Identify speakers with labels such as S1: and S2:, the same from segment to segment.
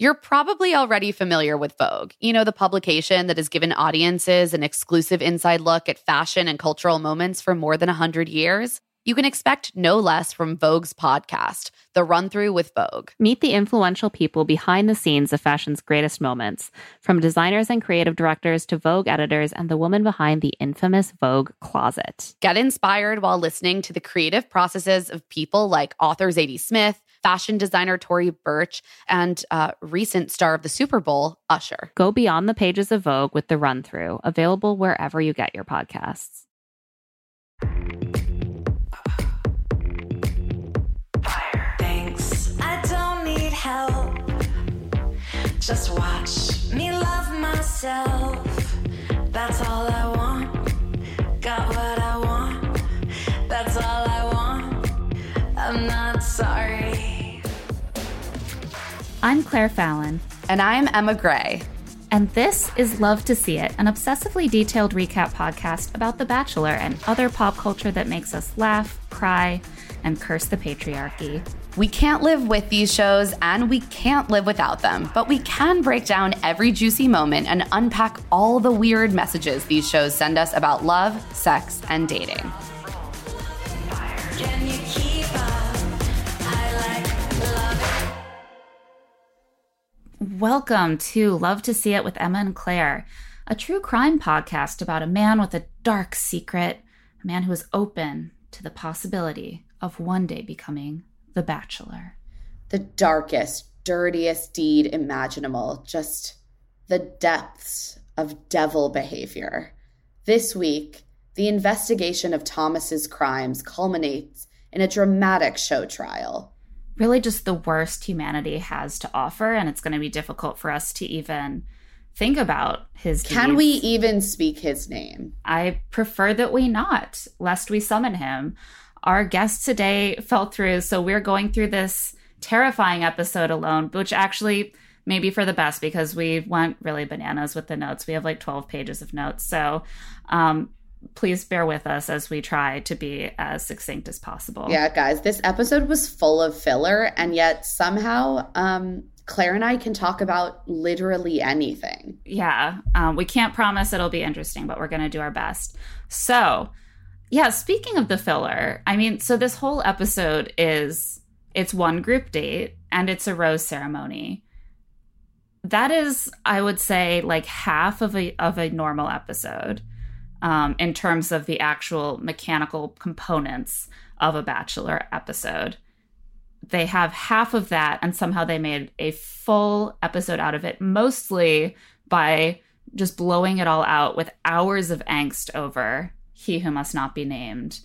S1: You're probably already familiar with Vogue, you know, the publication that has given audiences an exclusive inside look at fashion and cultural moments for more than 100 years. You can expect no less from Vogue's podcast, The Run Through with Vogue.
S2: Meet the influential people behind the scenes of fashion's greatest moments, from designers and creative directors to Vogue editors and the woman behind the infamous Vogue closet.
S1: Get inspired while listening to the creative processes of people like author Zadie Smith fashion designer Tory Burch, and uh, recent star of the Super Bowl, Usher.
S2: Go beyond the pages of Vogue with the run through, available wherever you get your podcasts.
S3: Thanks, I don't need help. Just watch me love myself. That's all I want. I'm
S2: Claire Fallon.
S1: And I'm Emma Gray.
S2: And this is Love to See It, an obsessively detailed recap podcast about The Bachelor and other pop culture that makes us laugh, cry, and curse the patriarchy.
S1: We can't live with these shows and we can't live without them, but we can break down every juicy moment and unpack all the weird messages these shows send us about love, sex, and dating.
S2: Welcome to Love to See It with Emma and Claire, a true crime podcast about a man with a dark secret, a man who is open to the possibility of one day becoming the Bachelor.
S1: The darkest, dirtiest deed imaginable, just the depths of devil behavior. This week, the investigation of Thomas's crimes culminates in a dramatic show trial.
S2: Really, just the worst humanity has to offer, and it's going to be difficult for us to even think about his.
S1: Can we even speak his name?
S2: I prefer that we not, lest we summon him. Our guest today fell through, so we're going through this terrifying episode alone, which actually maybe for the best because we went really bananas with the notes. We have like 12 pages of notes. So um, please bear with us as we try to be as succinct as possible.
S1: Yeah, guys, this episode was full of filler, and yet somehow um, Claire and I can talk about literally anything.
S2: yeah um, we can't promise it'll be interesting but we're going to do our best so yeah speaking of the filler i mean so this whole episode is it's one group date and it's a rose ceremony that is i would say like half of a of a normal episode um, in terms of the actual mechanical components of a bachelor episode. They have half of that and somehow they made a full episode out of it mostly by just blowing it all out with hours of angst over he who must not be named.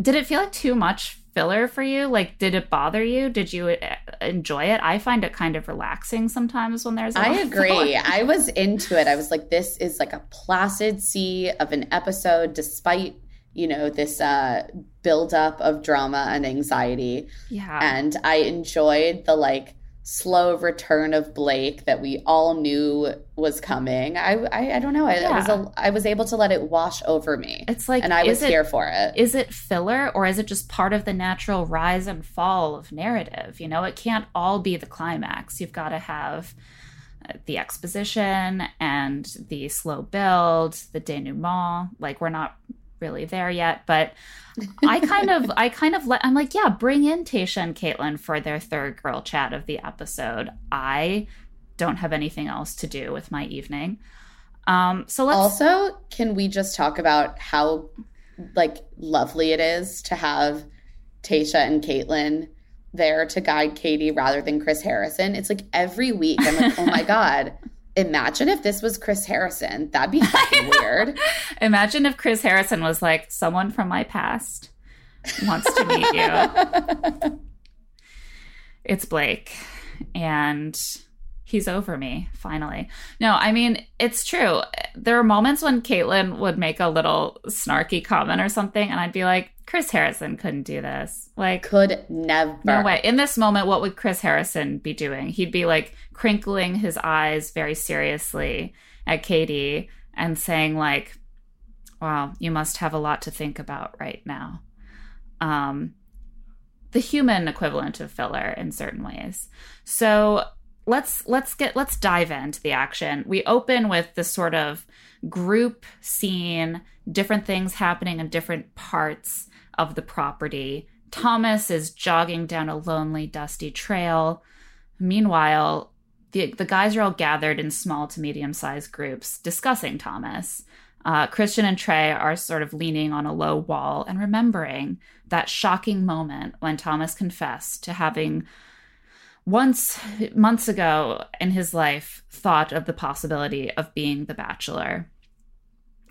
S2: Did it feel like too much filler for you like did it bother you did you uh, enjoy it i find it kind of relaxing sometimes when there's a
S1: I agree. I was into it. I was like, this is like a placid sea of an episode, despite, you know, this uh, buildup of drama and anxiety.
S2: yeah
S1: And I enjoyed the like slow return of Blake that we all knew was coming. I I, I don't know. I, I was
S2: Yeah.
S1: a, I was able to let it wash over me.
S2: it's like
S1: and I was
S2: it-
S1: here for it.
S2: is it filler or is it just part of the natural rise and fall of narrative? You know, it can't all be the climax. You've got to have uh, the exposition and the slow build, the denouement. Like we're not really there yet, but I kind of, I kind of let. I'm like, yeah, bring in Tayshia and Kaitlyn for their third girl chat of the episode. I don't have anything else to do with my evening. Um, so let's
S1: also, can we just talk about how like lovely it is to have Tayshia and Kaitlyn there to guide Katie rather than Chris Harrison? It's like every week I'm like, oh my god. Imagine if this was Chris Harrison. That'd be weird.
S2: Imagine if Chris Harrison was like, someone from my past wants to meet you. it's Blake. And he's over me, finally. No, I mean, it's true. There are moments when Kaitlyn would make a little snarky comment or something, and I'd be like, Chris Harrison couldn't do this. Like,
S1: Could never.
S2: no way. In this moment, what would Chris Harrison be doing? He'd be like crinkling his eyes very seriously at Katie and saying, like, wow, you must have a lot to think about right now. Um, the human equivalent of filler in certain ways. So let's let's get let's dive into the action. We open with this sort of group scene, different things happening in different parts of the property. Thomas is jogging down a lonely, dusty trail. Meanwhile, the, the guys are all gathered in small to medium sized groups discussing Thomas. Uh, Christian and Trey are sort of leaning on a low wall and remembering that shocking moment when Thomas confessed to having once, months ago in his life, thought of the possibility of being the bachelor.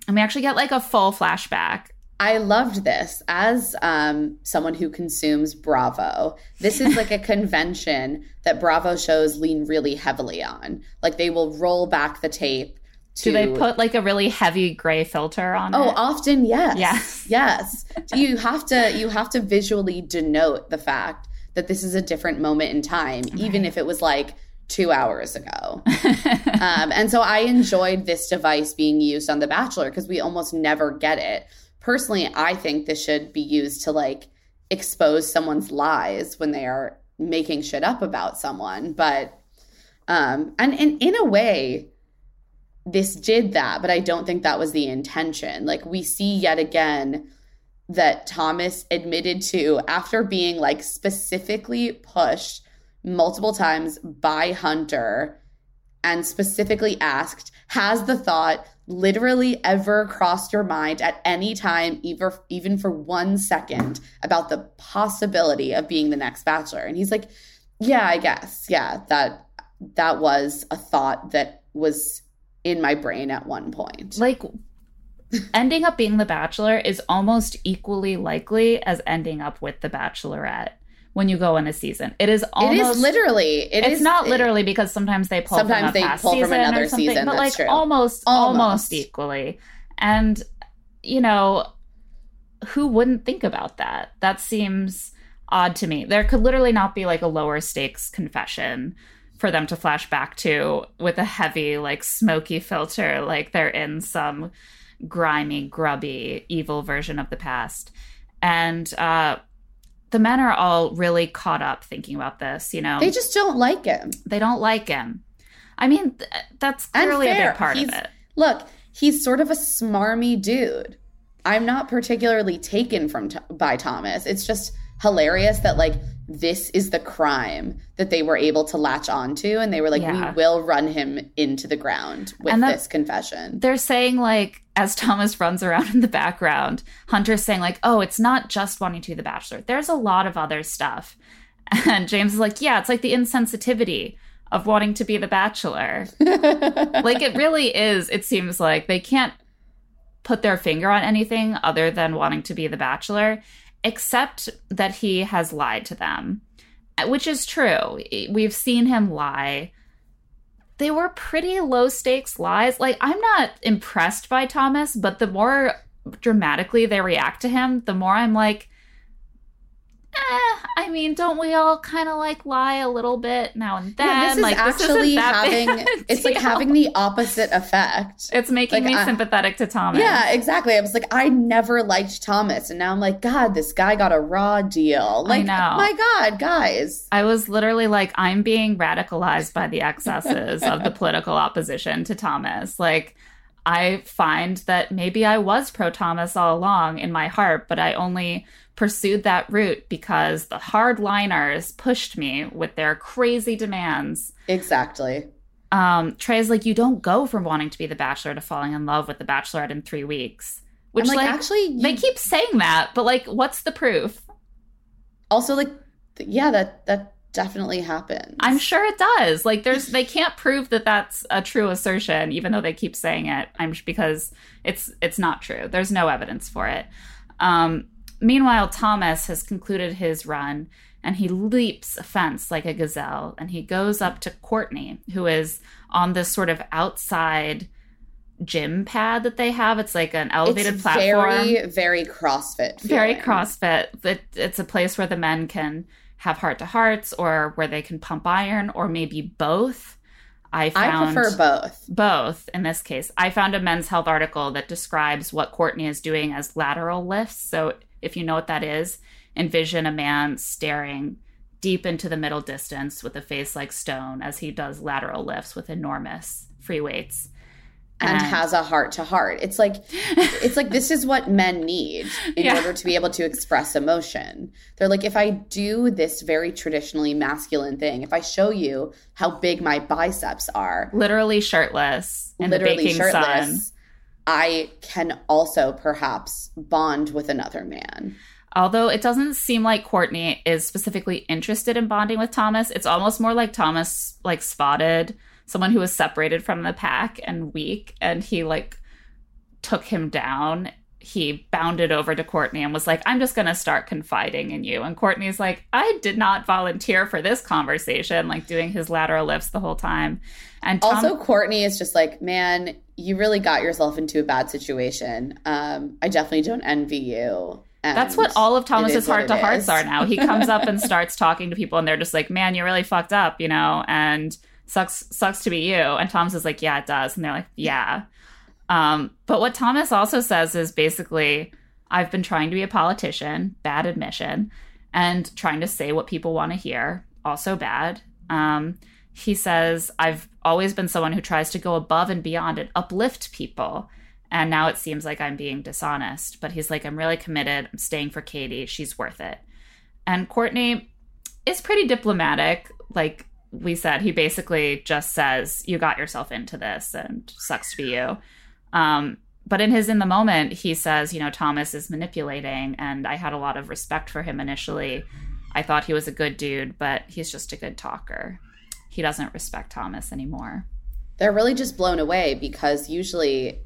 S2: And we actually get like a full flashback
S1: I loved this as um, someone who consumes Bravo. This is like a convention that Bravo shows lean really heavily on. Like they will roll back the tape. To,
S2: Do they put like a really heavy gray filter on
S1: Oh,
S2: it?
S1: often yes.
S2: Yes.
S1: Yes. you have to you have to visually denote the fact that this is a different moment in time, even if it was like two hours ago. um, and so I enjoyed this device being used on The Bachelor because we almost never get it personally, I think this should be used to like expose someone's lies when they are making shit up about someone. But um and, and in a way, this did that, but I don't think that was the intention. Like we see yet again that Thomas admitted to after being like specifically pushed multiple times by Hunter and specifically asked, has the thought literally ever crossed your mind at any time, even, even for one second, about the possibility of being the next bachelor? And he's like, Yeah, I guess. Yeah, that that was a thought that was in my brain at one point.
S2: like ending up being the bachelor is almost equally likely as ending up with the bachelorette when you go in a season. It is almost
S1: it is literally. It
S2: it's
S1: is-
S2: not literally because sometimes they pull
S1: Sometimes
S2: from a
S1: they
S2: past
S1: pull from another season,
S2: but like almost, almost
S1: Almost.
S2: equally. And you know, who wouldn't think about that? That seems odd to me. There could literally not be like a lower stakes confession for them to flash back to with a heavy like smoky filter like they're in some grimy grubby evil version of the past and uh the men are all really caught up thinking about this you know
S1: They just don't like him.
S2: they don't like him. I mean, th- that's clearly a big part of it.
S1: Look, he's sort of a smarmy dude. I'm not particularly taken from by Thomas. It's just hilarious that like this is the crime that they were able to latch onto, and they were like,
S2: Yeah.
S1: we will run him into the ground with
S2: that-
S1: this confession.
S2: They're saying like as Thomas runs around in the background, Hunter's saying like, "Oh, it's not just wanting to be the bachelor. There's a lot of other stuff." And James is like, "Yeah, it's like the insensitivity of wanting to be the bachelor." like it really is. It seems like they can't put their finger on anything other than wanting to be the bachelor, except that he has lied to them, which is true. We've seen him lie. They were pretty low stakes lies. Like, I'm not impressed by Thomas, but the more dramatically they react to him, the more I'm like, eh, I mean, don't we all kind of like lie a little bit now and then?
S1: Yeah, this is
S2: like,
S1: actually
S2: big
S1: having it's like having the opposite effect.
S2: It's making
S1: Like,
S2: me
S1: I-
S2: sympathetic to Thomas.
S1: Yeah, exactly. I was like, I never liked Thomas, and now I'm like, God, this guy got a raw deal. Like, my God, guys.
S2: I was literally like, I'm being radicalized by the excesses of the political opposition to Thomas. Like, I find that maybe I was pro Thomas all along in my heart, but I only pursued that route because the hardliners pushed me with their crazy demands.
S1: Exactly.
S2: Um, Trey's like, you don't go from wanting to be the bachelor to falling in love with the bachelorette in three weeks. Which,
S1: I'm like,
S2: like,
S1: actually, you,
S2: they keep saying that, but like, what's the proof?
S1: also like, th- yeah, that that definitely happens.
S2: I'm sure it does. Like there's they can't prove that that's a true assertion even though they keep saying it. I'm because it's it's not true. There's no evidence for it. Um meanwhile Thomas has concluded his run and he leaps a fence like a gazelle and he goes up to Quartney who is on this sort of outside gym pad that they have. It's like an elevated
S1: it's
S2: platform
S1: very, very CrossFit.
S2: very. CrossFit. It, it's a place where the men can have heart to hearts, or where they can pump iron, or maybe both. I
S1: I prefer both.
S2: both in this case. I found a Men's Health article that describes what Quartney is doing as lateral lifts. So if you know what that is, envision a man staring deep into the middle distance with a face like stone as he does lateral lifts with enormous free weights.
S1: and,
S2: And-
S1: has a heart to heart. It's like it's like this is what men need in
S2: Yeah.
S1: order to be able to express emotion. They're like if I do this very traditionally masculine thing, if I show you how big my biceps are,
S2: Literally shirtless in the
S1: literally
S2: baking sun.
S1: I can also perhaps bond with another man.
S2: Although it doesn't seem like Quartney is specifically interested in bonding with Thomas, it's almost more like Thomas like spotted someone who was separated from the pack and weak and he like took him down. He bounded over to Quartney and was like, "I'm just going to start confiding in you." And Quartney's like, "I did not volunteer for this conversation," like doing his lateral lifts the whole time. And Tom-
S1: Also, Quartney is just like, man, you really got yourself into a bad situation. Um, I definitely don't envy you. And
S2: That's what all of Thomas's heart to hearts are now. He comes up and starts talking to people, and they're just like, "Man, you're really fucked up," you know, and sucks sucks to be you. And Thomas is like, "Yeah, it does," and they're like, "Yeah." Um, but what Thomas also says is basically, "I've been trying to be a politician, bad admission, and trying to say what people want to hear, also bad." Um, he says, "I've always been someone who tries to go above and beyond and uplift people." And now it seems like I'm being dishonest. But he's like, I'm really committed. I'm staying for Katie. She's worth it. And Quartney is pretty diplomatic. Like we said, he basically just says, You got yourself into this and sucks to be you. Um, but in his in the moment, he says, You know, Thomas is manipulating. And I had a lot of respect for him initially. I thought he was a good dude, but he's just a good talker. He doesn't respect Thomas anymore.
S1: They're really just blown away because usually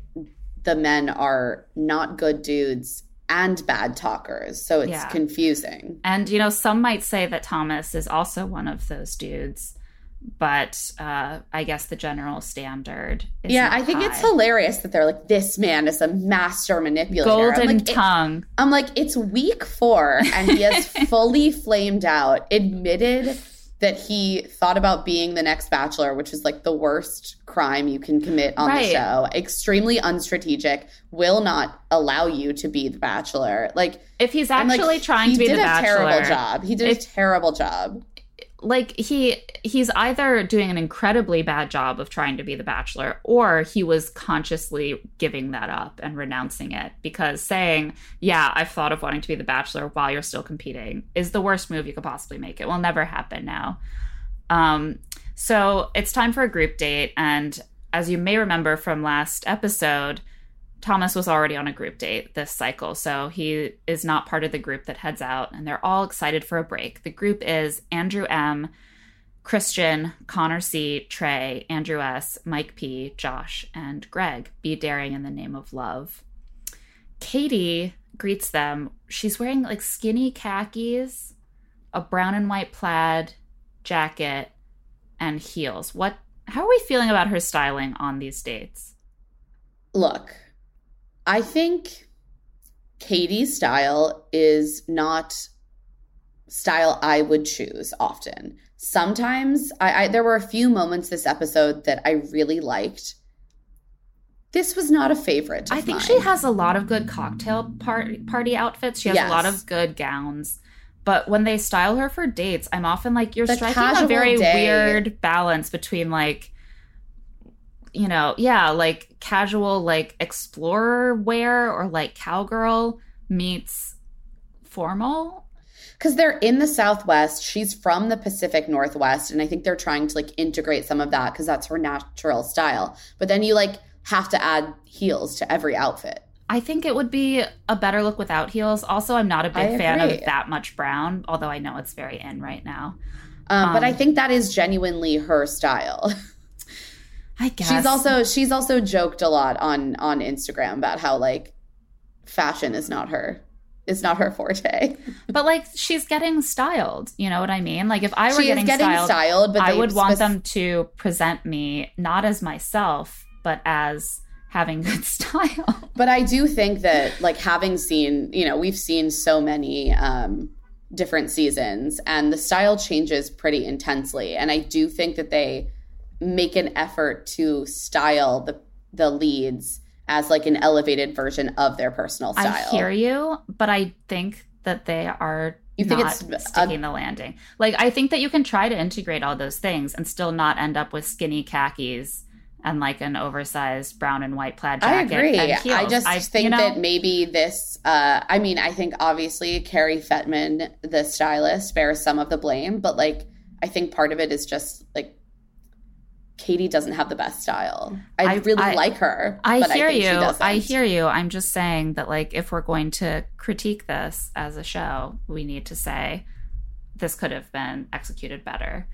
S1: the men are not good dudes and bad talkers. So it's
S2: Yeah.
S1: confusing.
S2: And, you know, some might say that Thomas is also one of those dudes, but uh, I guess the general standard is.
S1: yeah, I think it's hilarious that they're like, this man is a master manipulator. I'm
S2: golden
S1: like, it-
S2: tongue.
S1: I'm like, it's week four, and he has fully flamed out, admitted that he thought about being the next bachelor, which is like the worst crime you can commit on
S2: Right.
S1: the show. Extremely unstrategic, will not allow you to be the bachelor. Like,
S2: If he's
S1: I'm like,
S2: actually trying
S1: he
S2: to be the bachelor, he
S1: did
S2: the
S1: a
S2: bachelor,
S1: terrible job. He did
S2: If-
S1: a terrible job.
S2: Like he he's either doing an incredibly bad job of trying to be the bachelor or he was consciously giving that up and renouncing it because saying yeah i've thought of wanting to be the bachelor while you're still competing is the worst move you could possibly make. It will never happen now. Um so it's time for a group date. And as you may remember from last episode Thomas was already on a group date this cycle, so he is not part of the group that heads out, and they're all excited for a break. The group is Andrew M, Christian, Connor C, Trey, Andrew S, Mike P, Josh, and Greg. Be daring in the name of love. Katie greets them. She's wearing like skinny khakis, a brown and white plaid jacket, and heels. What? How are we feeling about her styling on these dates?
S1: Look, I think Katie's style is not style I would choose often. Sometimes I, I there were a few moments this episode that I really liked. This was not a favorite.
S2: I think
S1: mine.
S2: she has a lot of good cocktail party party outfits. She has a lot of good gowns. But when they style her for dates, I'm often like, you're
S1: The
S2: striking a very
S1: day-
S2: weird balance between like, you know, yeah, like casual like explorer wear or like cowgirl meets formal.
S1: because they're in the Southwest. She's from the Pacific Northwest, and I think they're trying to like integrate some of that because that's her natural style. But then you like have to add heels to every outfit.
S2: I think it would be a better look without heels. Also, I'm not a big fan of that much brown, although I know it's very in right now.
S1: Um, but
S2: Um,
S1: I think that is genuinely her style.
S2: I guess
S1: She's also she's also joked a lot on on Instagram about how like fashion is not her is not her forte.
S2: But like she's getting styled, you know what I mean? Like if I were getting,
S1: getting
S2: styled,
S1: styled, but
S2: I would want them to present me not as myself, but as having good style.
S1: But I do think that like having seen, you know, we've seen so many um different seasons and the style changes pretty intensely and I do think that they make an effort to style the the leads as like an elevated version of their personal style.
S2: I hear you, but I think that they are
S1: You think
S2: not
S1: it's
S2: sticking the landing. Like I think that you can try to integrate all those things and still not end up with skinny khakis and like an oversized brown and white plaid jacket.
S1: I
S2: agree.
S1: I just think
S2: you know,
S1: that maybe this. Uh, I mean, I think obviously Cary Fetman, the stylist, bears some of the blame, but like I think part of it is just like Katie doesn't have the best style. I,
S2: I-
S1: really
S2: I-
S1: like her.
S2: I
S1: but
S2: hear
S1: I think She
S2: you. I hear you. I'm just saying that like if we're going to critique this as a show, we need to say this could have been executed better.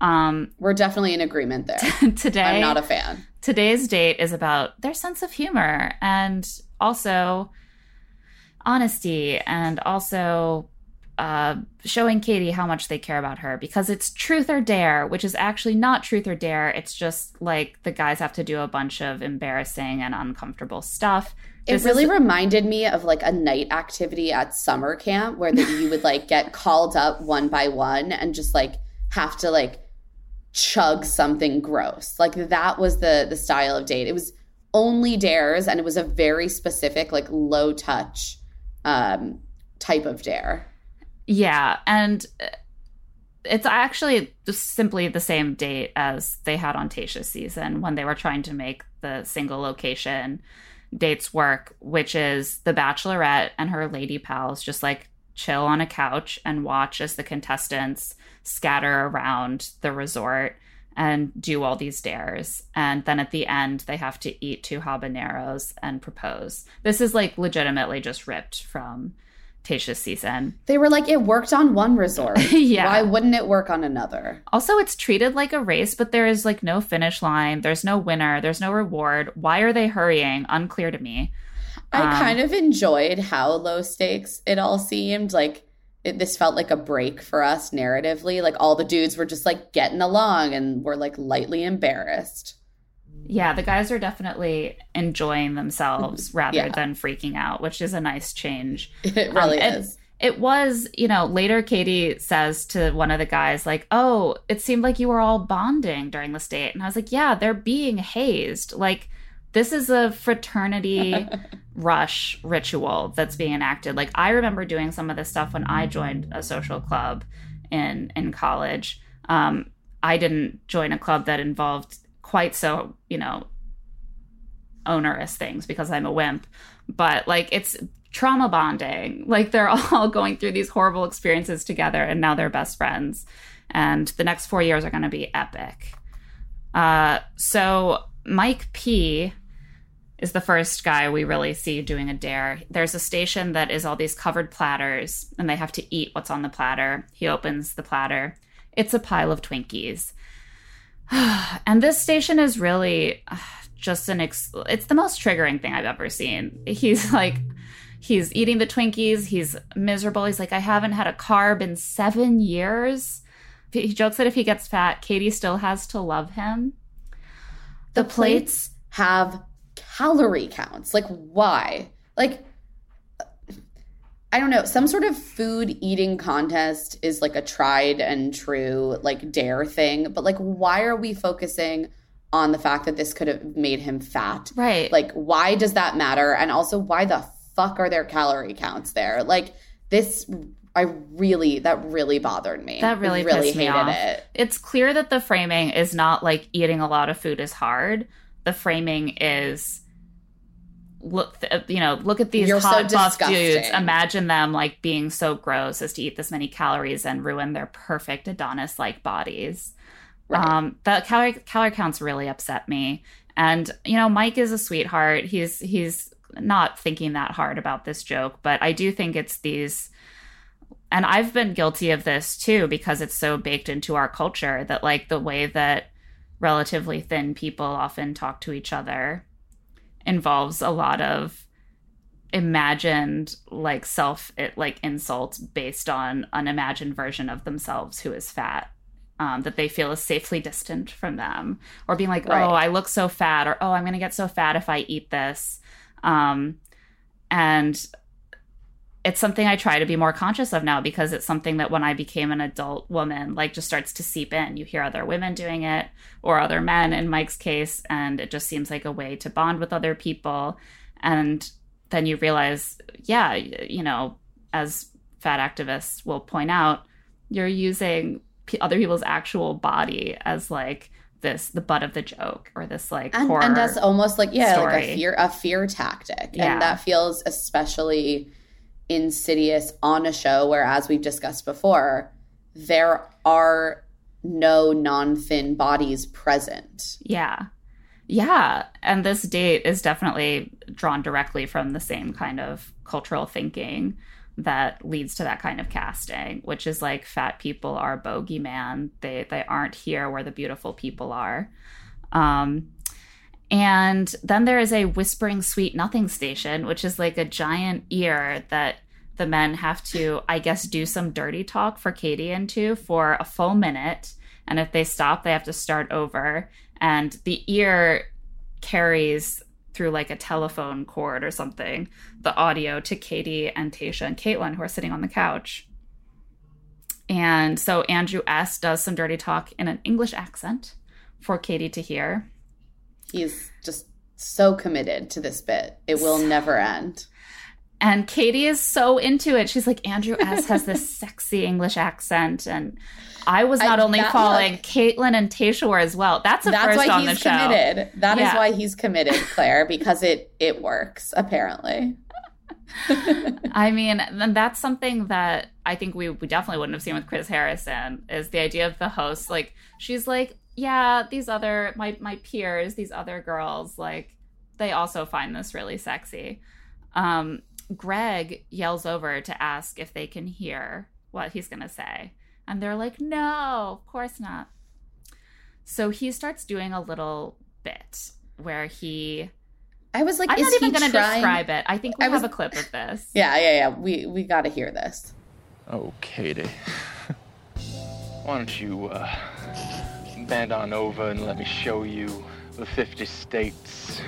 S2: Um
S1: We're definitely in agreement there.
S2: today
S1: I'm not a fan.
S2: today's date is about their sense of humor and also honesty and also uh, showing Katie how much they care about her because it's truth or dare, which is actually not truth or dare. It's just like the guys have to do a bunch of embarrassing and uncomfortable stuff.
S1: It
S2: This
S1: really
S2: is-
S1: reminded me of like a night activity at summer camp where that you would like get called up one by one and just like have to like chug something gross. Like that was the the style of date. It was only dares and it was a very specific like low touch um type of dare.
S2: Yeah, and uh, it's actually just simply the same date as they had on Tayshia's season when they were trying to make the single location dates work, which is the Bachelorette and her lady pals just like chill on a couch and watch as the contestants scatter around the resort and do all these dares. And then at the end, they have to eat two habaneros and propose. This is like legitimately just ripped from Tayshia's season.
S1: They were like it worked on one resort.
S2: Yeah.
S1: Why wouldn't it work on another?
S2: Also, it's treated like a race, but there is like no finish line. There's no winner. There's no reward. Why are they hurrying? Unclear to me.
S1: I
S2: Um,
S1: kind of enjoyed how low stakes it all seemed. Like it, this felt like a break for us narratively. Like all the dudes were just like getting along and were like lightly embarrassed.
S2: Yeah, the guys are definitely enjoying themselves rather
S1: Yeah.
S2: than freaking out, which is a nice change.
S1: It really
S2: Um,
S1: is.
S2: It was, you know, later Katie says to one of the guys, like, oh, it seemed like you were all bonding during this date. And I was like, yeah, they're being hazed. Like, this is a fraternity rush ritual that's being enacted. Like, I remember doing some of this stuff when I joined a social club in in college. Um, I didn't join a club that involved quite so, you know, onerous things because I'm a wimp. But like it's trauma bonding. Like they're all going through these horrible experiences together and now they're best friends. And the next four years are going to be epic. Uh, so Mike P is the first guy we really see doing a dare. There's a station that is all these covered platters and they have to eat what's on the platter. He opens the platter. It's a pile of Twinkies. and this station is really uh, just an ex- it's the most triggering thing I've ever seen. He's like he's eating the Twinkies, he's miserable. He's like I haven't had a carb in 7 years. He jokes that if he gets fat, Katie still has to love him.
S1: The plates have calorie counts. Like why? Like I don't know. Some sort of food eating contest is like a tried and true like dare thing, but like why are we focusing on the fact that this could have made him fat?
S2: Right.
S1: Like why does that matter? And also why the fuck are there calorie counts there? Like this I really that really bothered me.
S2: That really
S1: I really
S2: pissed me
S1: hated
S2: off.
S1: it.
S2: it's clear that the framing is not like eating a lot of food is hard. The framing is look, you know, look at these
S1: You're so
S2: hot buff dudes. Imagine them like being so gross as to eat this many calories and ruin their perfect Adonis like bodies.
S1: Right.
S2: Um, the calorie calorie counts really upset me. And you know, Mike is a sweetheart. He's he's not thinking that hard about this joke, but I do think it's these and I've been guilty of this too because it's so baked into our culture that like the way that relatively thin people often talk to each other involves a lot of imagined like self it, like insults based on an imagined version of themselves who is fat um, that they feel is safely distant from them or being like
S1: Right.
S2: oh i look so fat or oh i'm gonna get so fat if i eat this um, and it's something I try to be more conscious of now because it's something that when I became an adult woman, like just starts to seep in. You hear other women doing it or other men in Mike's case, and it just seems like a way to bond with other people. And then you realize, yeah, you know, as fat activists will point out, you're using p- other people's actual body as like this the butt of the joke or this like
S1: and,
S2: horror.
S1: and that's almost like yeah like a fear a fear tactic
S2: Yeah.
S1: and that feels especially insidious on a show where as we've discussed before there are no non-thin bodies present
S2: Yeah. Yeah. And this date is definitely drawn directly from the same kind of cultural thinking that leads to that kind of casting, which is like fat people are bogeyman. They they aren't here where the beautiful people are. Um and then there is a whispering sweet nothing station, which is like a giant ear that the men have to, I guess, do some dirty talk for Katie into for a full minute. And if they stop, they have to start over. And the ear carries through like a telephone cord or something the audio to Katie and Tayshia and Kaitlyn, who are sitting on the couch. And so Andrew S. does some dirty talk in an English accent for Katie to hear.
S1: He's just so committed to this bit it will never end
S2: And Katie is so into it. She's like, Andrew S. has this sexy English accent. And I was
S1: I-
S2: not only
S1: that
S2: falling,
S1: look-
S2: Kaitlyn and Tayshia were as well. That's a
S1: that's
S2: first
S1: why
S2: on the
S1: he's
S2: show.
S1: committed That is
S2: Yeah.
S1: why he's committed claire because it it works apparently
S2: I mean, then that's something that I think we, we definitely wouldn't have seen with Chris Harrison is the idea of the host. Like, she's like, yeah, these other, my, my peers, these other girls, like, they also find this really sexy. Um, Greg yells over to ask if they can hear what he's going to say. And they're like, no, of course not. So he starts doing a little bit where he.
S1: i was like
S2: I'm
S1: is
S2: not even
S1: he
S2: going to
S1: trying-
S2: describe it. I think we
S1: I was-
S2: have a clip of this.
S1: yeah yeah yeah we we got to hear this
S4: Oh, Katie. Why don't you uh, bend on over and let me show you the 50 states?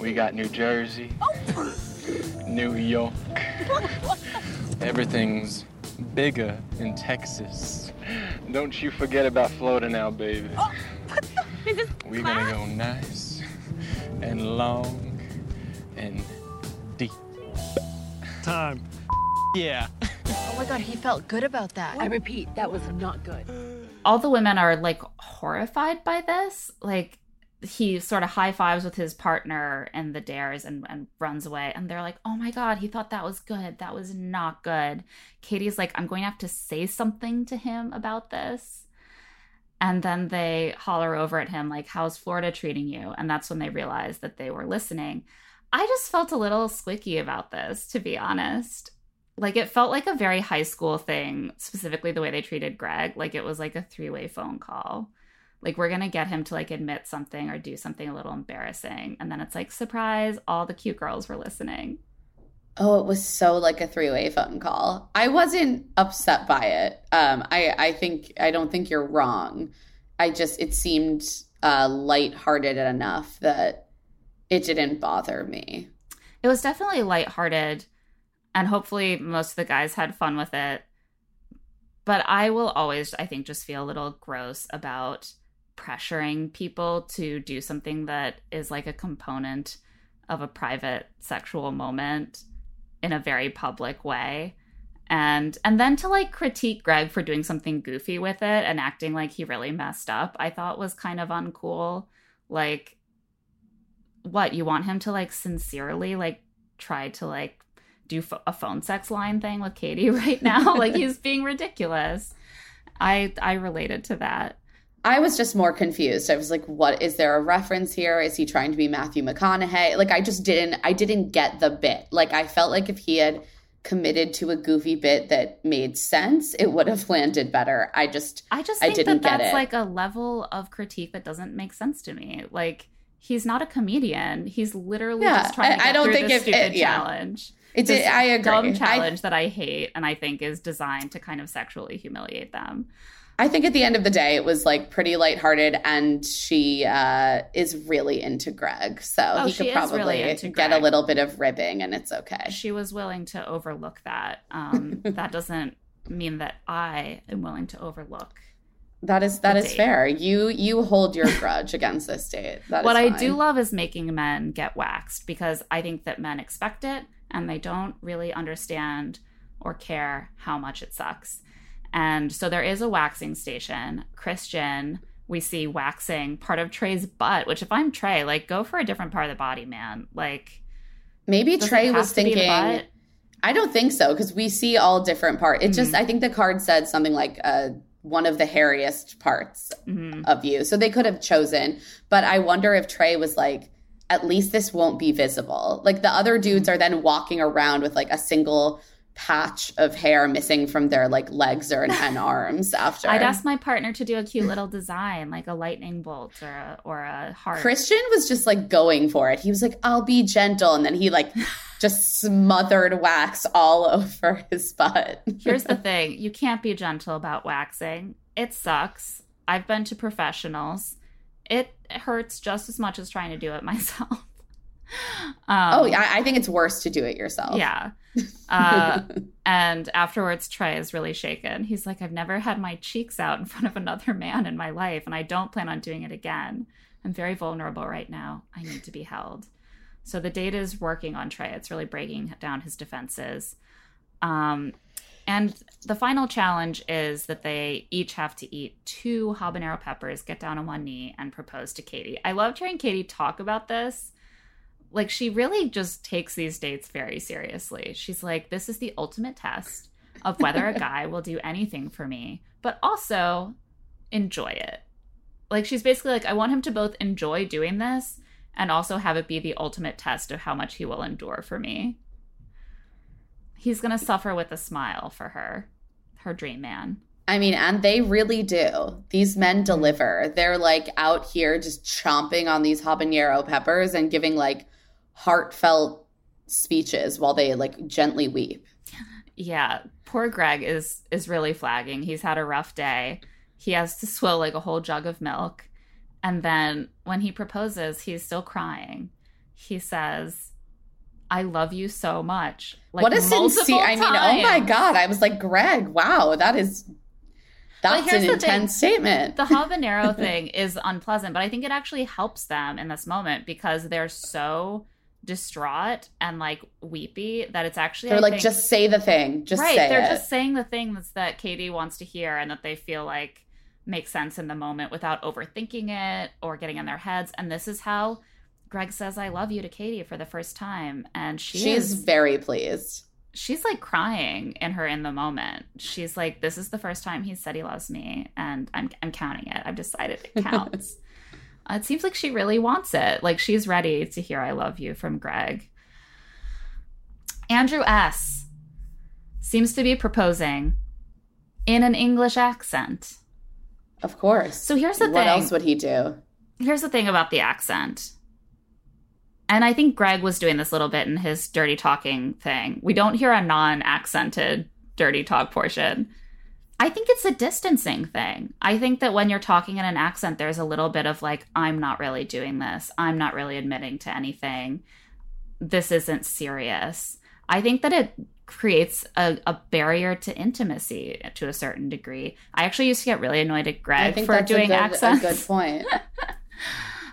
S4: We got New Jersey, New York. Everything's bigger in Texas. Don't you forget about Florida now, baby. We're gonna go nice and long and deep.
S5: Time. Yeah.
S6: Oh my god, he felt good about that.
S7: I repeat, that was not good.
S2: All the women are like horrified by this. Like he sort of high fives with his partner in the dares and, and runs away. And they're like, oh my God, he thought that was good. That was not good. Katie's like, I'm going to have to say something to him about this. And then they holler over at him, like, how's Florida treating you? And that's when they realize that they were listening. I just felt a little squicky about this, to be honest like it felt like a very high school thing specifically the way they treated greg like it was like a three-way phone call like we're gonna get him to like admit something or do something a little embarrassing and then it's like surprise all the cute girls were listening
S1: Oh, it was so like a three-way phone call. I wasn't upset by it. Um, I I think I don't think you're wrong. I just it seemed uh, lighthearted enough that it didn't bother me.
S2: it was definitely lighthearted and hopefully most of the guys had fun with it. But i will always i think just feel a little gross about pressuring people to do something that is like a component of a private sexual moment in a very public way. And and then to like critique greg for doing something goofy with it and acting like he really messed up i thought was kind of uncool. Like what you want him to like sincerely like try to like do a phone sex line thing with Katie right now like he's being ridiculous i i related to that
S1: I was just more confused. I was like, what is there a reference here? Is he trying to be Matthew McConaughey? Like I just didn't I didn't get the bit. Like I felt like if he had committed to a goofy bit that made sense, it would have landed better. I just
S2: i just
S1: I
S2: think
S1: didn't
S2: that
S1: get
S2: that's
S1: it.
S2: like a level of critique that doesn't make sense to me like he's not a comedian he's literally
S1: Yeah,
S2: just trying to
S1: I- I
S2: get
S1: don't
S2: through
S1: think
S2: this
S1: if it-
S2: stupid
S1: yeah.
S2: challenge
S1: it
S2: this
S1: did agree.
S2: dumb
S1: I-
S2: challenge that i hate and i think is designed to kind of sexually humiliate them
S1: I think at the end of the day, it was like pretty lighthearted, and she uh, is really into Greg, so
S2: Oh,
S1: he could probably
S2: really
S1: get a little bit of ribbing, and it's okay.
S2: she was willing to overlook that. Um, that doesn't mean that I am willing to overlook.
S1: That is that is
S2: date.
S1: fair. You you hold your grudge against this date. That is
S2: what I do love is making men get waxed because I think that men expect it and they don't really understand or care how much it sucks. And so there is a waxing station. Christian, we see waxing part of Trey's butt, which if I'm Trey, like go for a different part of the body, man. Like
S1: Maybe Trey was
S2: to be the
S1: thinking. I don't think so because we see all different parts. It
S2: Mm-hmm.
S1: just, I think the card said something like uh, one of the hairiest parts
S2: Mhm.
S1: of you. So they could have chosen. But I wonder if Trey was like, at least this won't be visible. Like the other dudes are then walking around with like a single patch of hair missing from their like legs or and arms after.
S2: I'd ask my partner to do a cute little design, like a lightning bolt or a, or a heart.
S1: Christian was just like going for it. He was like, I'll be gentle. And then he like just smothered wax all over his butt.
S2: Here's the thing you can't be gentle about waxing. It sucks. I've been to professionals. It hurts just as much as trying to do it myself. Um,
S1: oh, yeah. I think it's worse to do it yourself.
S2: Yeah. Uh, and afterwards, Trey is really shaken. He's like, I've never had my cheeks out in front of another man in my life, and I don't plan on doing it again. I'm very vulnerable right now. I need to be held. So the data is working on Trey. It's really breaking down his defenses. Um, and the final challenge is that they each have to eat two habanero peppers, get down on one knee, and propose to Katie. I loved hearing Katie talk about this. Like, she really just takes these dates very seriously. She's like, this is the ultimate test of whether a guy will do anything for me, but also enjoy it. Like, she's basically like, I want him to both enjoy doing this and also have it be the ultimate test of how much he will endure for me. He's going to suffer with a smile for her, her dream man.
S1: I mean, and they really do. These men deliver. They're like out here just chomping on these habanero peppers and giving like heartfelt speeches while they like gently weep.
S2: Yeah, poor Greg is is really flagging. He's had a rough day. He has to swill like a whole jug of milk. And then when he proposes, he's still crying. He says, "I love you so much." Like
S1: what a sincere! I mean, oh my god! I was like, Greg, wow, that is that's an
S2: the thing.
S1: intense statement.
S2: the habanero thing is unpleasant, but I think it actually helps them in this moment because they're so distraught and like weepy that it's actually
S1: They're
S2: I
S1: like,
S2: think-
S1: just say the thing, just
S2: right
S1: say
S2: they're
S1: it.
S2: just saying the things that katie wants to hear and that they feel like makes sense in the moment without overthinking it or getting in their heads and this is how greg says i love you to katie for the first time and she
S1: She's
S2: is
S1: very pleased.
S2: she's like crying in her in the moment she's like this is the first time he said he loves me and i'm, I'm counting it i've decided it counts Uh, it seems like she really wants it like she's ready to hear i love you from greg andrew s seems to be proposing in an english accent
S1: Of course.
S2: so here's the
S1: what
S2: thing What
S1: else would he do?
S2: here's the thing about the accent. And I think Greg was doing this little bit in his dirty talking thing. We don't hear a non accented dirty talk portion. I think it's a distancing thing. I think that when you're talking in an accent, there's a little bit of like, I'm not really doing this. I'm not really admitting to anything. This isn't serious. I think that it creates a, a barrier to intimacy to a certain degree. I actually used to get really annoyed at Greg for doing
S1: a good,
S2: accents.
S1: a good point.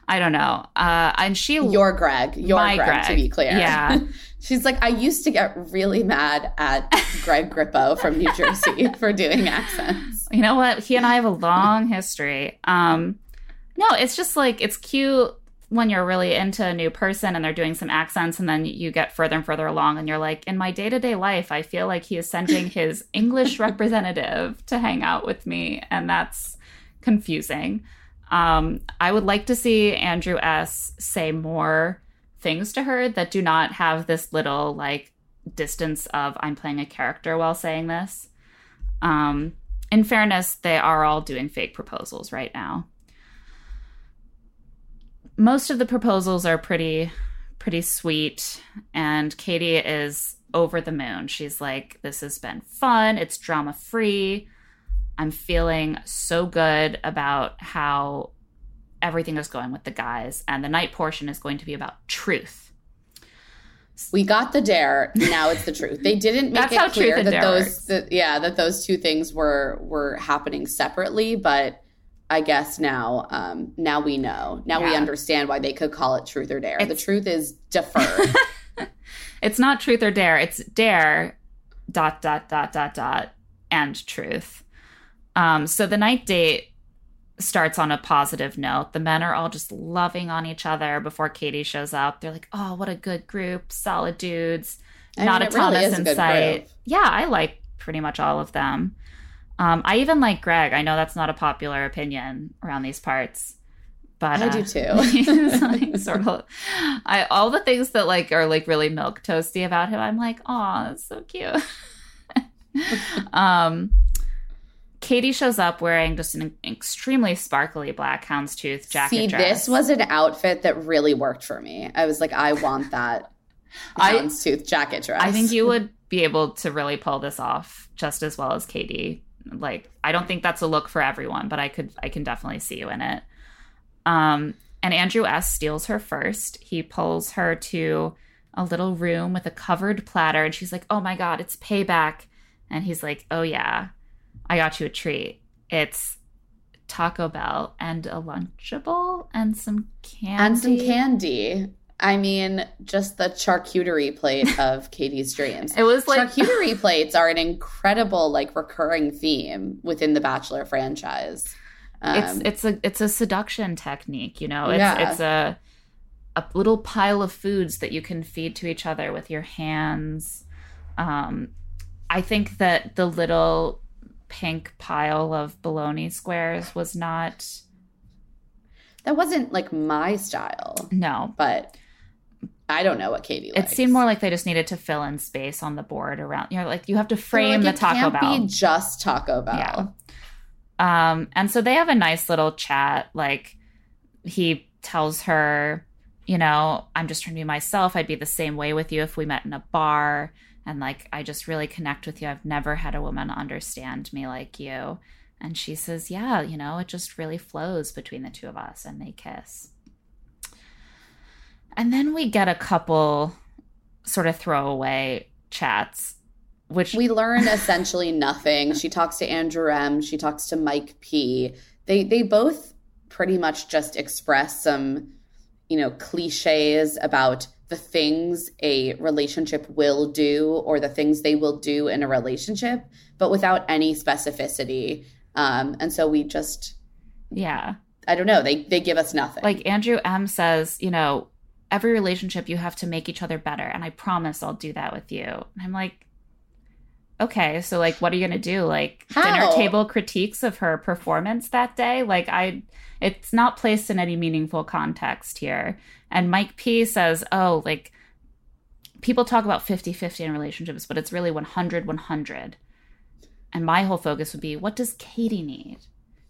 S2: I don't know. Uh, and she
S1: Your Greg, your
S2: My
S1: Greg, to be clear.
S2: yeah.
S1: She's like, I used to get really mad at Greg Grippo from New Jersey for doing accents.
S2: you know what? He and I have a long history. Um, no, it's just like it's cute when you're really into a new person and they're doing some accents, and then you get further and further along, and you're like, in my day to day life, I feel like he is sending his English representative to hang out with me, and that's confusing. Um, I would like to see Andrew S. say more things to her that do not have this little like distance of I'm playing a character while saying this. Um, in fairness, they are all doing fake proposals right now. Most of the proposals are pretty pretty sweet and Katie is over the moon. She's like this has been fun, it's drama free. I'm feeling so good about how everything is going with the guys and the night portion is going to be about truth.
S1: We got the dare. Now it's the truth. They didn't make it clear that those, that, yeah, that those two things were were happening separately. But I guess now, um, now we know. Now we understand why they could call it truth or dare. the truth is deferred.
S2: It's not truth or dare, it's dare dot dot dot dot dot and truth. Um, so the night date starts on a positive note. The men are all just loving on each other before Katie shows up. They're like, "Oh, what a good group, solid dudes."
S1: I
S2: Not
S1: mean,
S2: a
S1: it really
S2: Thomas
S1: is a
S2: in sight. Yeah, I like pretty much all of them. Um, I even like Greg. I know that's not a popular opinion around these parts, but
S1: I
S2: uh,
S1: do too.
S2: like sort of, I all the things that like are like really milk toasty about him. I'm like, oh, that's so cute. um, Katie shows up wearing just an extremely sparkly black houndstooth jacket.
S1: See,
S2: dress.
S1: this was an outfit that really worked for me. I was like, I want that
S2: I-
S1: houndstooth jacket dress.
S2: I think you would be able to really pull this off just as well as Katie. Like, I don't think that's a look for everyone, but I could, I can definitely see you in it. Um, and Andrew S steals her first. He pulls her to a little room with a covered platter, and she's like, "Oh my god, it's payback!" And he's like, "Oh yeah, I got you a treat. It's Taco Bell and a Lunchable and some candy
S1: and some candy. I mean, just the charcuterie plate of Katie's dreams.
S2: It was like
S1: charcuterie plates are an incredible, like, recurring theme within the Bachelor franchise. Um,
S2: it's it's a it's a seduction technique you know it's
S1: Yeah.
S2: it's a a little pile of foods that you can feed to each other with your hands um i think that the little pink pile of bologna squares was not
S1: that wasn't like my style,
S2: no
S1: but I don't know what Katie
S2: it seemed more like they just needed to fill in space on the board around you know like you have to frame
S1: like,
S2: the taco bell
S1: be just Taco Bell.
S2: Yeah. Um, and so they have a nice little chat. Like he tells her, you know, I'm just trying to be myself. I'd be the same way with you if we met in a bar. And like, I just really connect with you. I've never had a woman understand me like you. And she says, yeah, you know, it just really flows between the two of us. And they kiss. And then we get a couple sort of throwaway chats, which
S1: We learn essentially nothing. She talks to Andrew M. She talks to Mike P. They they both pretty much just express some, you know, cliches about the things a relationship will do or the things they will do in a relationship, but without any specificity. Um, and so we just
S2: yeah.
S1: I don't know. They they give us nothing.
S2: like Andrew M says, you know, every relationship you have to make each other better, and I promise I'll do that with you. And I'm like, okay, so like, what are you gonna do? Like dinner table critiques of her performance that day? Like, I, it's not placed in any meaningful context here. And Mike P says, oh, like people talk about 50-50 in relationships, but it's really 100-100. And my whole focus would be, what does Katie need?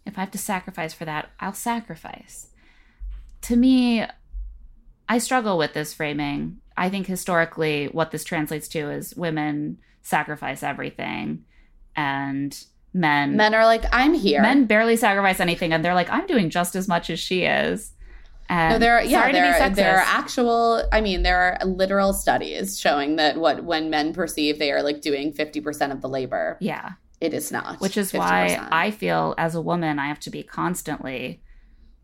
S2: If I have to sacrifice for that, I'll sacrifice. To me, I struggle with this framing. I think historically, what this translates to is women sacrifice everything, and men
S1: Men are like, I'm here.
S2: men barely sacrifice anything, and they're like, I'm doing just as much as she is. And
S1: No, um, there are yeah,
S2: sorry to be
S1: there there are actual. I mean, there are literal studies showing that what when men perceive they are like doing fifty percent of the labor,
S2: yeah,
S1: it is not.
S2: which is
S1: 50%.
S2: why I feel as a woman I have to be constantly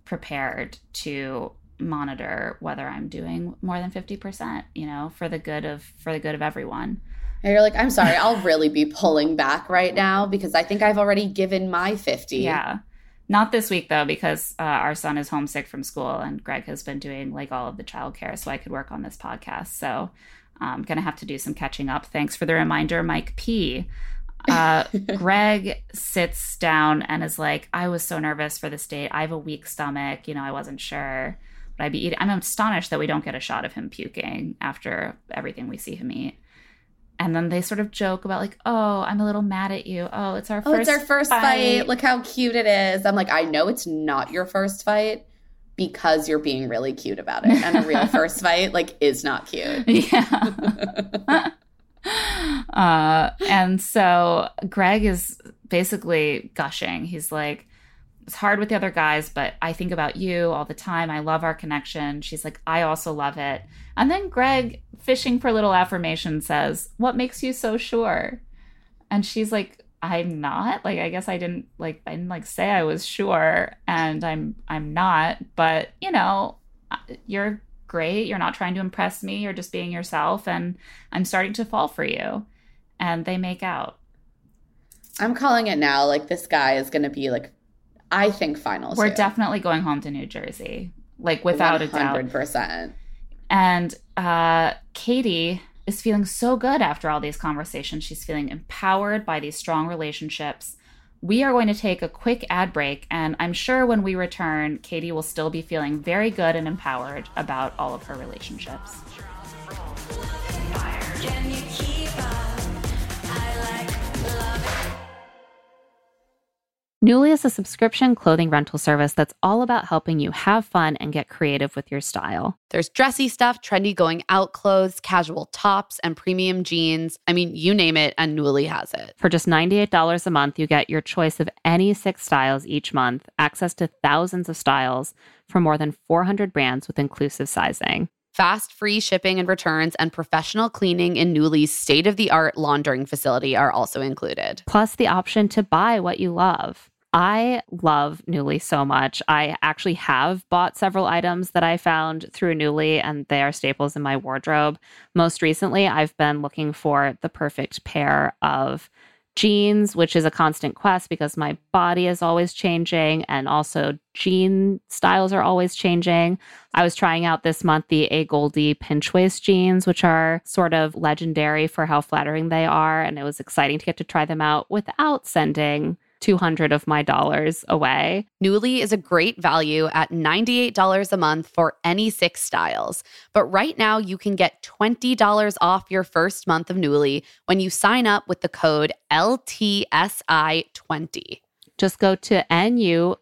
S2: prepared to monitor whether I'm doing more than 50%, you know, for the good of for the good of everyone.
S1: And you're like, I'm sorry, I'll really be pulling back right now because I think I've already given my fifty.
S2: Yeah. Not this week though, because uh, our son is homesick from school and Greg has been doing like all of the childcare, so I could work on this podcast. So I'm gonna have to do some catching up. Thanks for the reminder, Mike P. Uh, Greg sits down and is like, "I was so nervous for this date. I have a weak stomach. You know, I wasn't sure, but I'd be eating." I'm astonished that we don't get a shot of him puking after everything we see him eat. And then they sort of joke about like, "Oh, I'm a little mad at you. Oh, it's our
S1: Oh,
S2: first
S1: it's our first fight. Look how cute it is. I'm like, I know it's not your first fight because you're being really cute about it. And a real first fight, like, is not cute.
S2: Yeah. uh, and so Greg is basically gushing. He's like, it's hard with the other guys, but I think about you all the time. I love our connection. She's like, I also love it. And then Greg, fishing for little affirmation, says, What makes you so sure? And she's like, I'm not. Like, I guess I didn't like I didn't like say I was sure, and I'm I'm not. But you know, you're great. You're not trying to impress me. You're just being yourself, and I'm starting to fall for you.
S3: and they make out.
S8: I'm calling it now. Like this guy is going to be like, I think finals.
S3: We're
S8: two.
S3: definitely going home to New Jersey, like without a doubt.
S8: 100%.
S3: And uh, Katie is feeling so good after all these conversations. She's feeling empowered by these strong relationships. We are going to take a quick ad break, and I'm sure when we return, Katie will still be feeling very good and empowered about all of her relationships.
S2: Nuuly is a subscription clothing rental service that's all about helping you have fun and get creative with your style.
S1: There's dressy stuff, trendy going out clothes, casual tops, and premium jeans. I mean, you name it, and Nuuly has it.
S2: For just $98 a month, you get your choice of any six styles each month, access to thousands of styles from more than 400 brands with inclusive sizing.
S1: Fast, free shipping and returns, and professional cleaning in Nuuly's state of the art laundering facility are also included.
S2: Plus, the option to buy what you love. I love Nuuly so much. I actually have bought several items that I found through Nuuly, and they are staples in my wardrobe. Most recently, I've been looking for the perfect pair of jeans, which is a constant quest because my body is always changing, and also jean styles are always changing. I was trying out this month the AGOLDE pinch waist jeans, which are sort of legendary for how flattering they are, and it was exciting to get to try them out without sending 200 of my dollars away.
S1: Nuuly is a great value at $98 a month for any six styles. But right now, you can get $20 off your first month of Newly when you sign up with the code LTSI20.
S2: Just go to N-U-U-L-Y.com.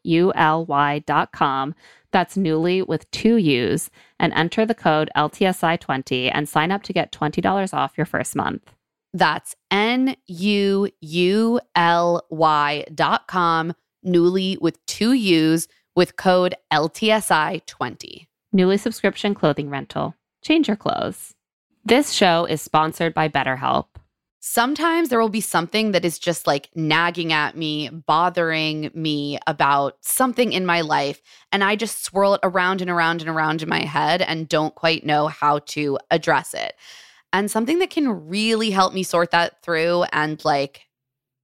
S2: That's Nuuly with two U's and enter the code LTSI20 and sign up to get $20 off your first month.
S1: That's N U U L Y dot com, Nuuly with two U's with code LTSI20.
S2: Nuuly subscription clothing rental. Change your clothes. This show is sponsored by BetterHelp.
S1: Sometimes there will be something that is just like nagging at me, bothering me about something in my life. And I just swirl it around and around and around in my head and don't quite know how to address it. And something that can really help me sort that through and like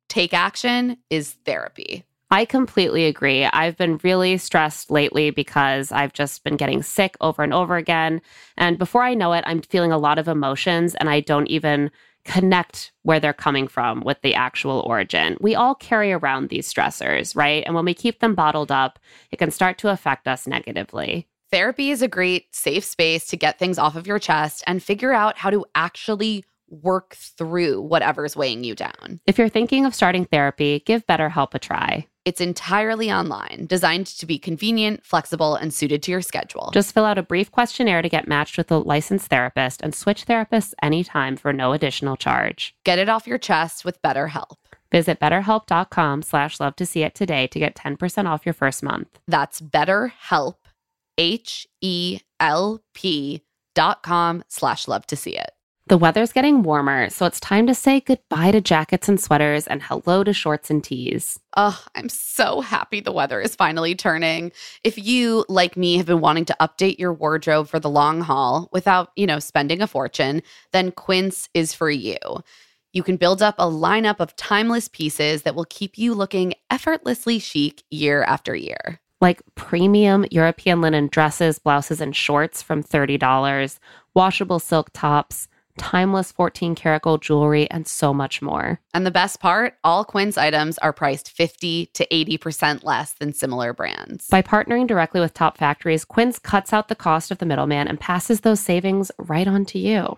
S1: take action is therapy.
S2: I completely agree. I've been really stressed lately because I've just been getting sick over and over again. And before I know it, I'm feeling a lot of emotions and I don't even connect where they're coming from with the actual origin. We all carry around these stressors, right? And when we keep them bottled up, it can start to affect us negatively.
S1: Therapy is a great safe space to get things off of your chest and figure out how to actually work through whatever's weighing you down.
S2: If you're thinking of starting therapy, give BetterHelp a try.
S1: It's entirely online, designed to be convenient, flexible, and suited to your schedule.
S2: Just fill out a brief questionnaire to get matched with a licensed therapist and switch therapists anytime for no additional charge.
S1: Get it off your chest with BetterHelp.
S2: Visit betterhelp.com slash love to see it today to get 10% off your first month.
S1: That's BetterHelp, H E L P dot com slash love to see it.
S2: The weather's getting warmer, so it's time to say goodbye to jackets and sweaters and hello to shorts and tees.
S1: Oh, I'm so happy the weather is finally turning. If you, like me, have been wanting to update your wardrobe for the long haul without, you know, spending a fortune, then Quince is for you. You can build up a lineup of timeless pieces that will keep you looking effortlessly chic year after year.
S2: Like premium European linen dresses, blouses, and shorts from $30, washable silk tops, timeless 14 karat gold jewelry, and so much more.
S1: And the best part, all Quince items are priced 50 to 80% less than similar brands.
S2: By partnering directly with top factories, Quince cuts out the cost of the middleman and passes those savings right on to you.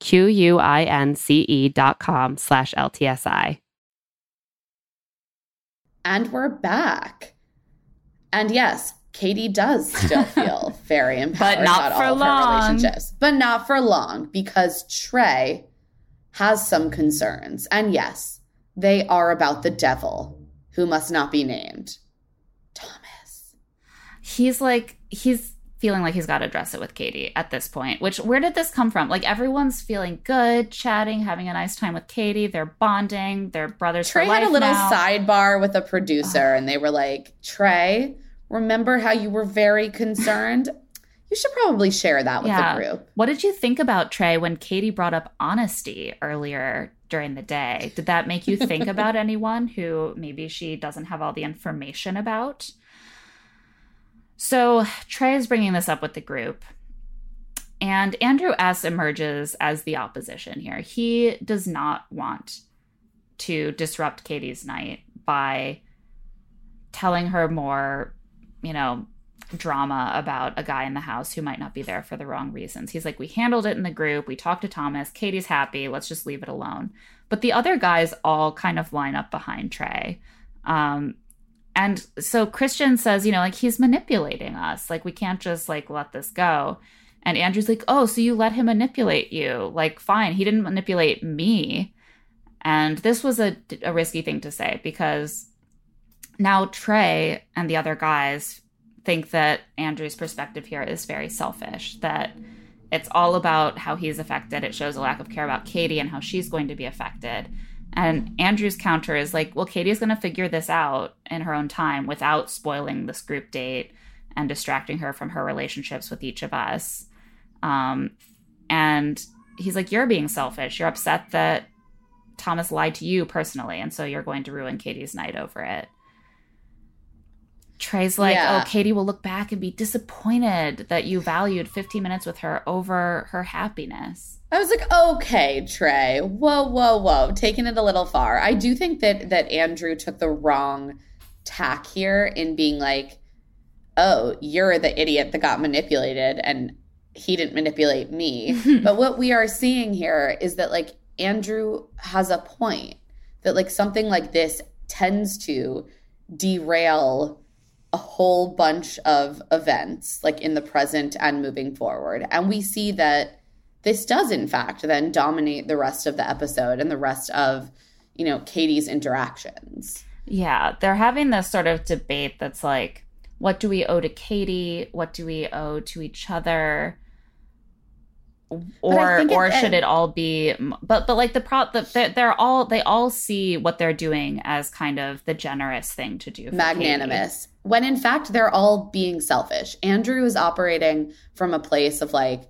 S9: Q-U-I-N-C-E dot com slash LTSI.
S1: And we're back. And yes, Katie does still feel very empowered
S2: But not
S1: about
S2: for
S1: all of her
S2: long.
S1: relationships. But not for long because Trey has some concerns. And yes, they are about the devil who must not be named. Thomas.
S2: he's like he's feeling like he's got to address it with Katie at this point. Which where did this come from? Like everyone's feeling good, chatting, having a nice time with Katie. They're bonding. They're brothers
S1: Trey had a little
S2: now.
S1: sidebar with a producer, and they were like, Trey, remember how you were very concerned? You should probably share that with
S2: Yeah.
S1: the group.
S2: What did you think about Trey when Katie brought up honesty earlier during the day? Did that make you think about anyone who maybe she doesn't have all the information about? So Trey is bringing this up with the group. And Andrew S. emerges as the opposition here. He does not want to disrupt Katie's night by telling her more, you know, drama about a guy in the house who might not be there for the wrong reasons. He's like, We handled it in the group. We talked to Thomas. Katie's happy. Let's just leave it alone. But the other guys all kind of line up behind Trey. Um, and so Christian says, you know, like he's manipulating us. Like we can't just like let this go. And Andrew's like, oh, so you let him manipulate you? Like, fine, he didn't manipulate me. And this was a, a risky thing to say because now Trey and the other guys think that Andrew's perspective here is very selfish, that it's all about how he's affected. It shows a lack of care about Katie and how she's going to be affected. And Andrew's counter is like, well, Katie's going to figure this out in her own time without spoiling this group date and distracting her from her relationships with each of us. Um, and he's like, you're being selfish. You're upset that Thomas lied to you personally. And so you're going to ruin Katie's night over it. Trey's like,
S1: Yeah.
S2: oh, Katie will look back and be disappointed that you valued 15 minutes with her over her happiness.
S1: I was like, okay, Trey, whoa, whoa, whoa, taking it a little far. I do think that that Andrew took the wrong tack here in being like, oh, you're the idiot that got manipulated, and he didn't manipulate me. but what we are seeing here is that like Andrew has a point that like something like this tends to derail a whole bunch of events like in the present and moving forward. And we see that this does in fact then dominate the rest of the episode and the rest of, you know, Katie's interactions.
S2: Yeah, they're having this sort of debate that's like, what do we owe to Katie? What do we owe to each other? Or
S1: think it-
S2: or should it all be? But but like the prop the, they're, they're all they all see what they're doing as kind of the generous thing to do. For
S1: Magnanimous. When in fact they're all being selfish. Andrew is operating from a place of like,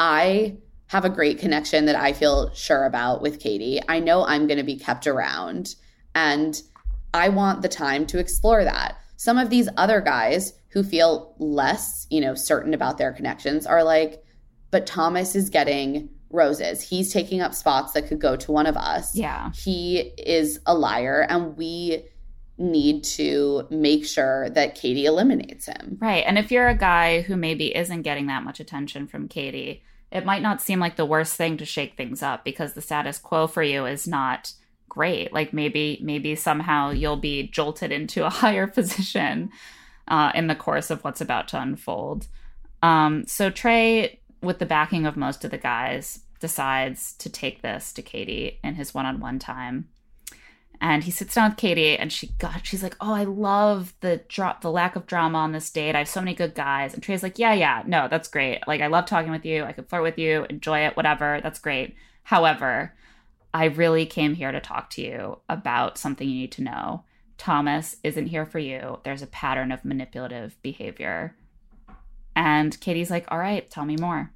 S1: I have a great connection that I feel sure about with Katie. I know I'm going to be kept around and I want the time to explore that. Some of these other guys who feel less, you know, certain about their connections are like, but Thomas is getting roses. He's taking up spots that could go to one of us.
S2: Yeah.
S1: He is a liar and we need to make sure that Katie eliminates him.
S2: Right. And if you're a guy who maybe isn't getting that much attention from Katie, it might not seem like the worst thing to shake things up because the status quo for you is not great. Like maybe maybe somehow you'll be jolted into a higher position uh, in the course of what's about to unfold. Um, so Trey, with the backing of most of the guys, decides to take this to Katie in his one-on-one time and he sits down with Katie, and she got she's like, "Oh, I love the drop, the lack of drama on this date. I have so many good guys." And Trey's like, "Yeah, yeah, no, that's great. Like, I love talking with you. I could flirt with you, enjoy it, whatever. That's great. However, I really came here to talk to you about something you need to know. Thomas isn't here for you. There's a pattern of manipulative behavior." And Katie's like, "All right, tell me more."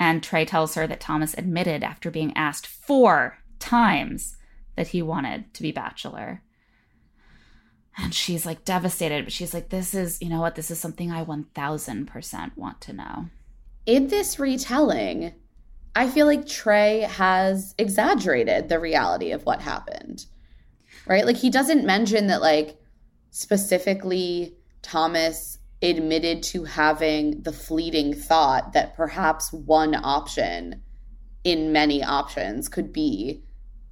S2: And Trey tells her that Thomas admitted after being asked four times that he wanted to be bachelor. And she's like devastated, but she's like, this is, you know what, this is something I 1000% want to know.
S1: in this retelling, I feel like Trey has exaggerated the reality of what happened. Right? Like he doesn't mention that like specifically Thomas admitted to having the fleeting thought that perhaps one option in many options could be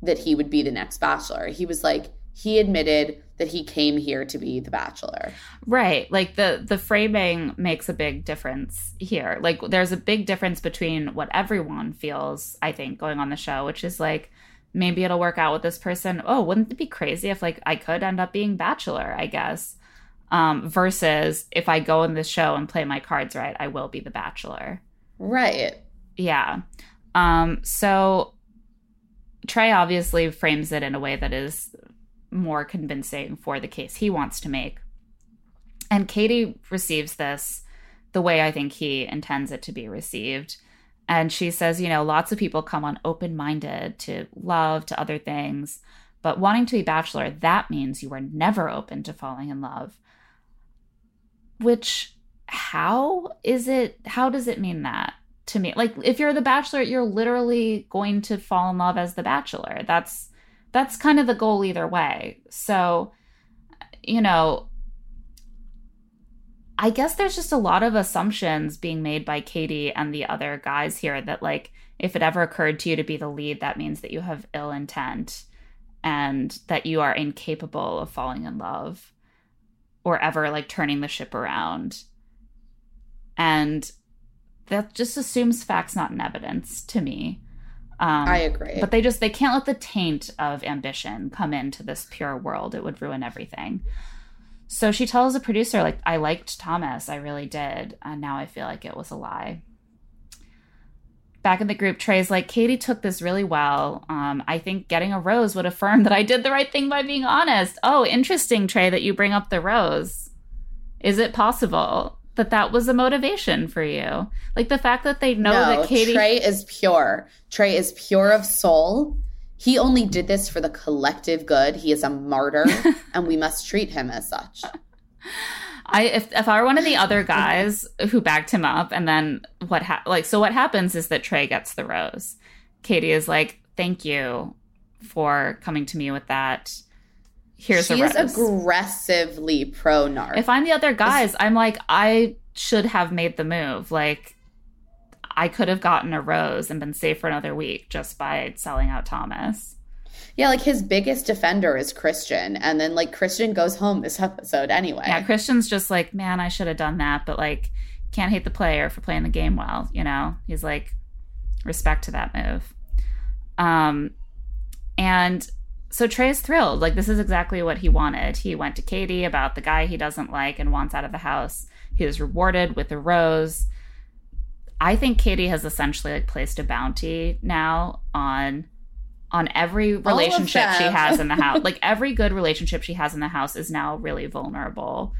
S1: that he would be the next bachelor. He was like he admitted that he came here to be the bachelor.
S2: Right. Like the the framing makes a big difference here. Like there's a big difference between what everyone feels, I think, going on the show, which is like maybe it'll work out with this person. Oh, wouldn't it be crazy if like I could end up being bachelor, I guess. Um, versus if I go in the show and play my cards right, I will be the bachelor.
S1: Right.
S2: Yeah. Um, so Trey obviously frames it in a way that is more convincing for the case he wants to make. And Katie receives this the way I think he intends it to be received. And she says, you know, lots of people come on open minded to love, to other things, but wanting to be bachelor, that means you are never open to falling in love. Which, how is it, how does it mean that to me? Like, if you're the bachelor, you're literally going to fall in love as the bachelor. That's, that's kind of the goal either way. So, you know, I guess there's just a lot of assumptions being made by Katie and the other guys here that, like, if it ever occurred to you to be the lead, that means that you have ill intent and that you are incapable of falling in love or ever, like, turning the ship around. And that just assumes facts, not in evidence to me.
S1: Um, I agree.
S2: But they just they can't let the taint of ambition come into this pure world. It would ruin everything. So she tells the producer, like, I liked Thomas, I really did, and now I feel like it was a lie. Back in the group, Trey's like, Katie took this really well. Um, I think getting a rose would affirm that I did the right thing by being honest. Oh, interesting, Trey, that you bring up the rose. Is it possible? That that was a motivation for you. Like the fact that they know no, that Katie
S1: Trey is pure. Trey is pure of soul. He only did this for the collective good. He is a martyr and we must treat him as such.
S2: I if if I were one of the other guys who backed him up and then what ha- like so what happens is that Trey gets the rose. Katie is like, "Thank you for coming to me with that." Here's
S1: she is aggressively pro narc.
S2: If I'm the other guys, I'm like, I should have made the move. Like, I could have gotten a rose and been safe for another week just by selling out Thomas.
S1: Yeah, like his biggest defender is Christian, and then like Christian goes home this episode anyway.
S2: Yeah, Christian's just like, man, I should have done that, but like, can't hate the player for playing the game well. You know, he's like, respect to that move. Um, and so Trey is thrilled. Like this is exactly what he wanted. He went to Katie about the guy he doesn't like and wants out of the house. He was rewarded with a rose. I think Katie has essentially like placed a bounty now on on every relationship she has in the house. like every good relationship she has in the house is now really vulnerable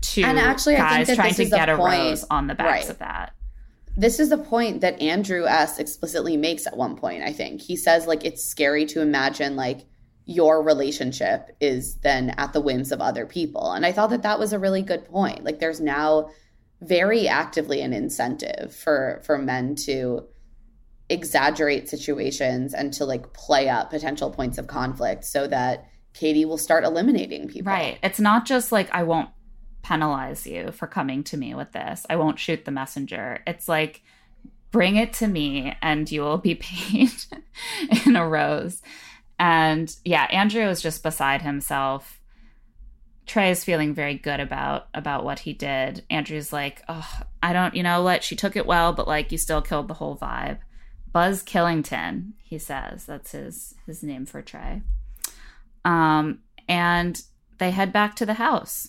S2: to and actually, guys trying to get a point. rose on the backs right. of that.
S1: This is the point that Andrew S explicitly makes at one point, I think. He says like it's scary to imagine like your relationship is then at the whims of other people. And I thought that that was a really good point. Like there's now very actively an incentive for for men to exaggerate situations and to like play up potential points of conflict so that Katie will start eliminating people.
S2: Right. It's not just like I won't penalize you for coming to me with this. I won't shoot the messenger. It's like bring it to me and you will be paid in a rose. And yeah, Andrew is just beside himself. Trey is feeling very good about about what he did. Andrew's like, "Oh, I don't, you know what? She took it well, but like you still killed the whole vibe." Buzz Killington, he says. That's his his name for Trey. Um, and they head back to the house.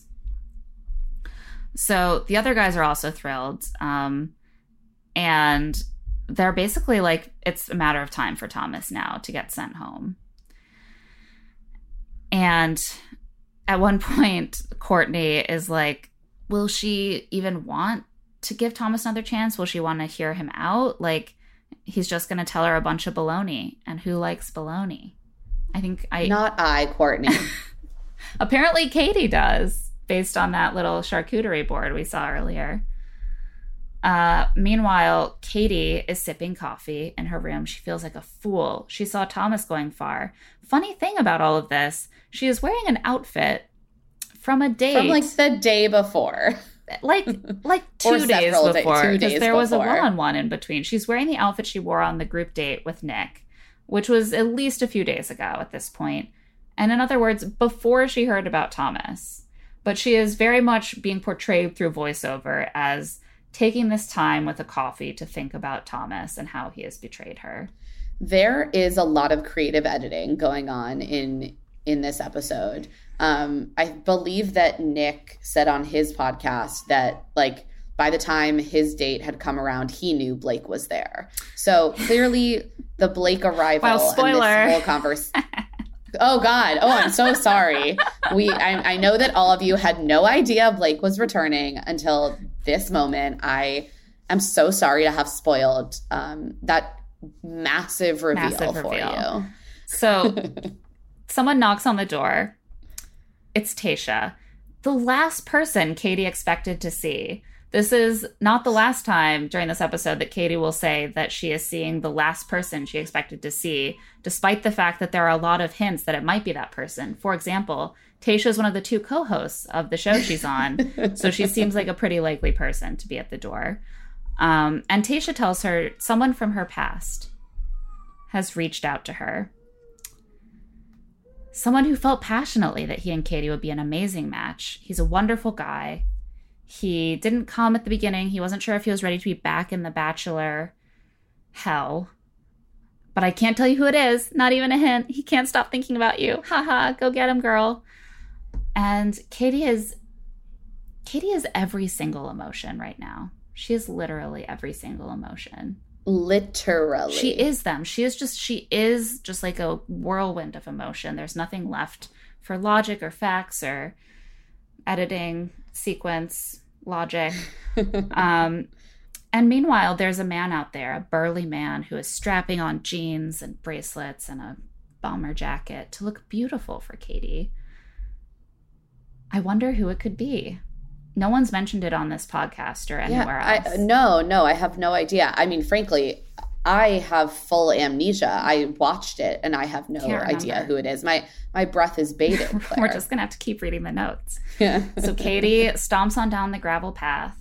S2: So the other guys are also thrilled. Um, and they're basically like it's a matter of time for Thomas now to get sent home. And at one point, Quartney is like, Will she even want to give Thomas another chance? Will she want to hear him out? Like, he's just going to tell her a bunch of baloney. And who likes baloney? I think I.
S1: Not I, Quartney.
S2: Apparently, Katie does, based on that little charcuterie board we saw earlier. Uh, meanwhile, Katie is sipping coffee in her room. She feels like a fool. She saw Thomas going far. Funny thing about all of this, she is wearing an outfit from a date
S1: From like the day before.
S2: like like
S1: Or
S2: two days before
S1: two days
S2: there was a one-on-one in between. She's wearing the outfit she wore on the group date with nick which was at least a few days ago at this point. And in other words before she heard about thomas. But she is very much being portrayed through voiceover as taking this time with a coffee to think about thomas and how he has betrayed her.
S1: There is a lot of creative editing going on in in this episode um i believe that nick said on his podcast that like by the time his date had come around he knew blake was there so clearly the blake arrival
S2: Wow, spoiler.
S1: and this whole conversation Oh God! Oh, I'm so sorry. We, I, I know that all of you had no idea Blake was returning until this moment. I am so sorry to have spoiled um, that massive reveal
S2: Massive
S1: for you.
S2: So someone knocks on the door. It's Tayshia, the last person Katie expected to see. This is not the last time during this episode that Katie will say that she is seeing the last person she expected to see, despite the fact that there are a lot of hints that it might be that person. For example, Tayshia is one of the two co hosts of the show she's on, so she seems like a pretty likely person to be at the door. Um, and Tayshia tells her someone from her past has reached out to her someone who felt passionately that he and Katie would be an amazing match. He's a wonderful guy. He didn't come at the beginning. He wasn't sure if he was ready to be back in the Bachelor hell. But I can't tell you who it is. Not even a hint. He can't stop thinking about you. Haha, go get him, girl. And Katie is Katie is every single emotion right now. She is literally every single emotion.
S1: Literally,
S2: She is them. She is just she is just like a whirlwind of emotion. There's nothing left for logic or facts or editing, sequence, logic. um and meanwhile, there's a man out there, a burly man who is strapping on jeans and bracelets and a bomber jacket to look beautiful for Katie. I wonder who it could be. No one's mentioned it on this podcast or anywhere
S1: yeah,
S2: else.
S1: I, no, no, I have no idea. I mean, frankly, I have full amnesia. I watched it and I have no idea who it is. My my breath is bated.
S2: We're just gonna have to keep reading the notes.
S1: yeah.
S2: So Katie stomps on down the gravel path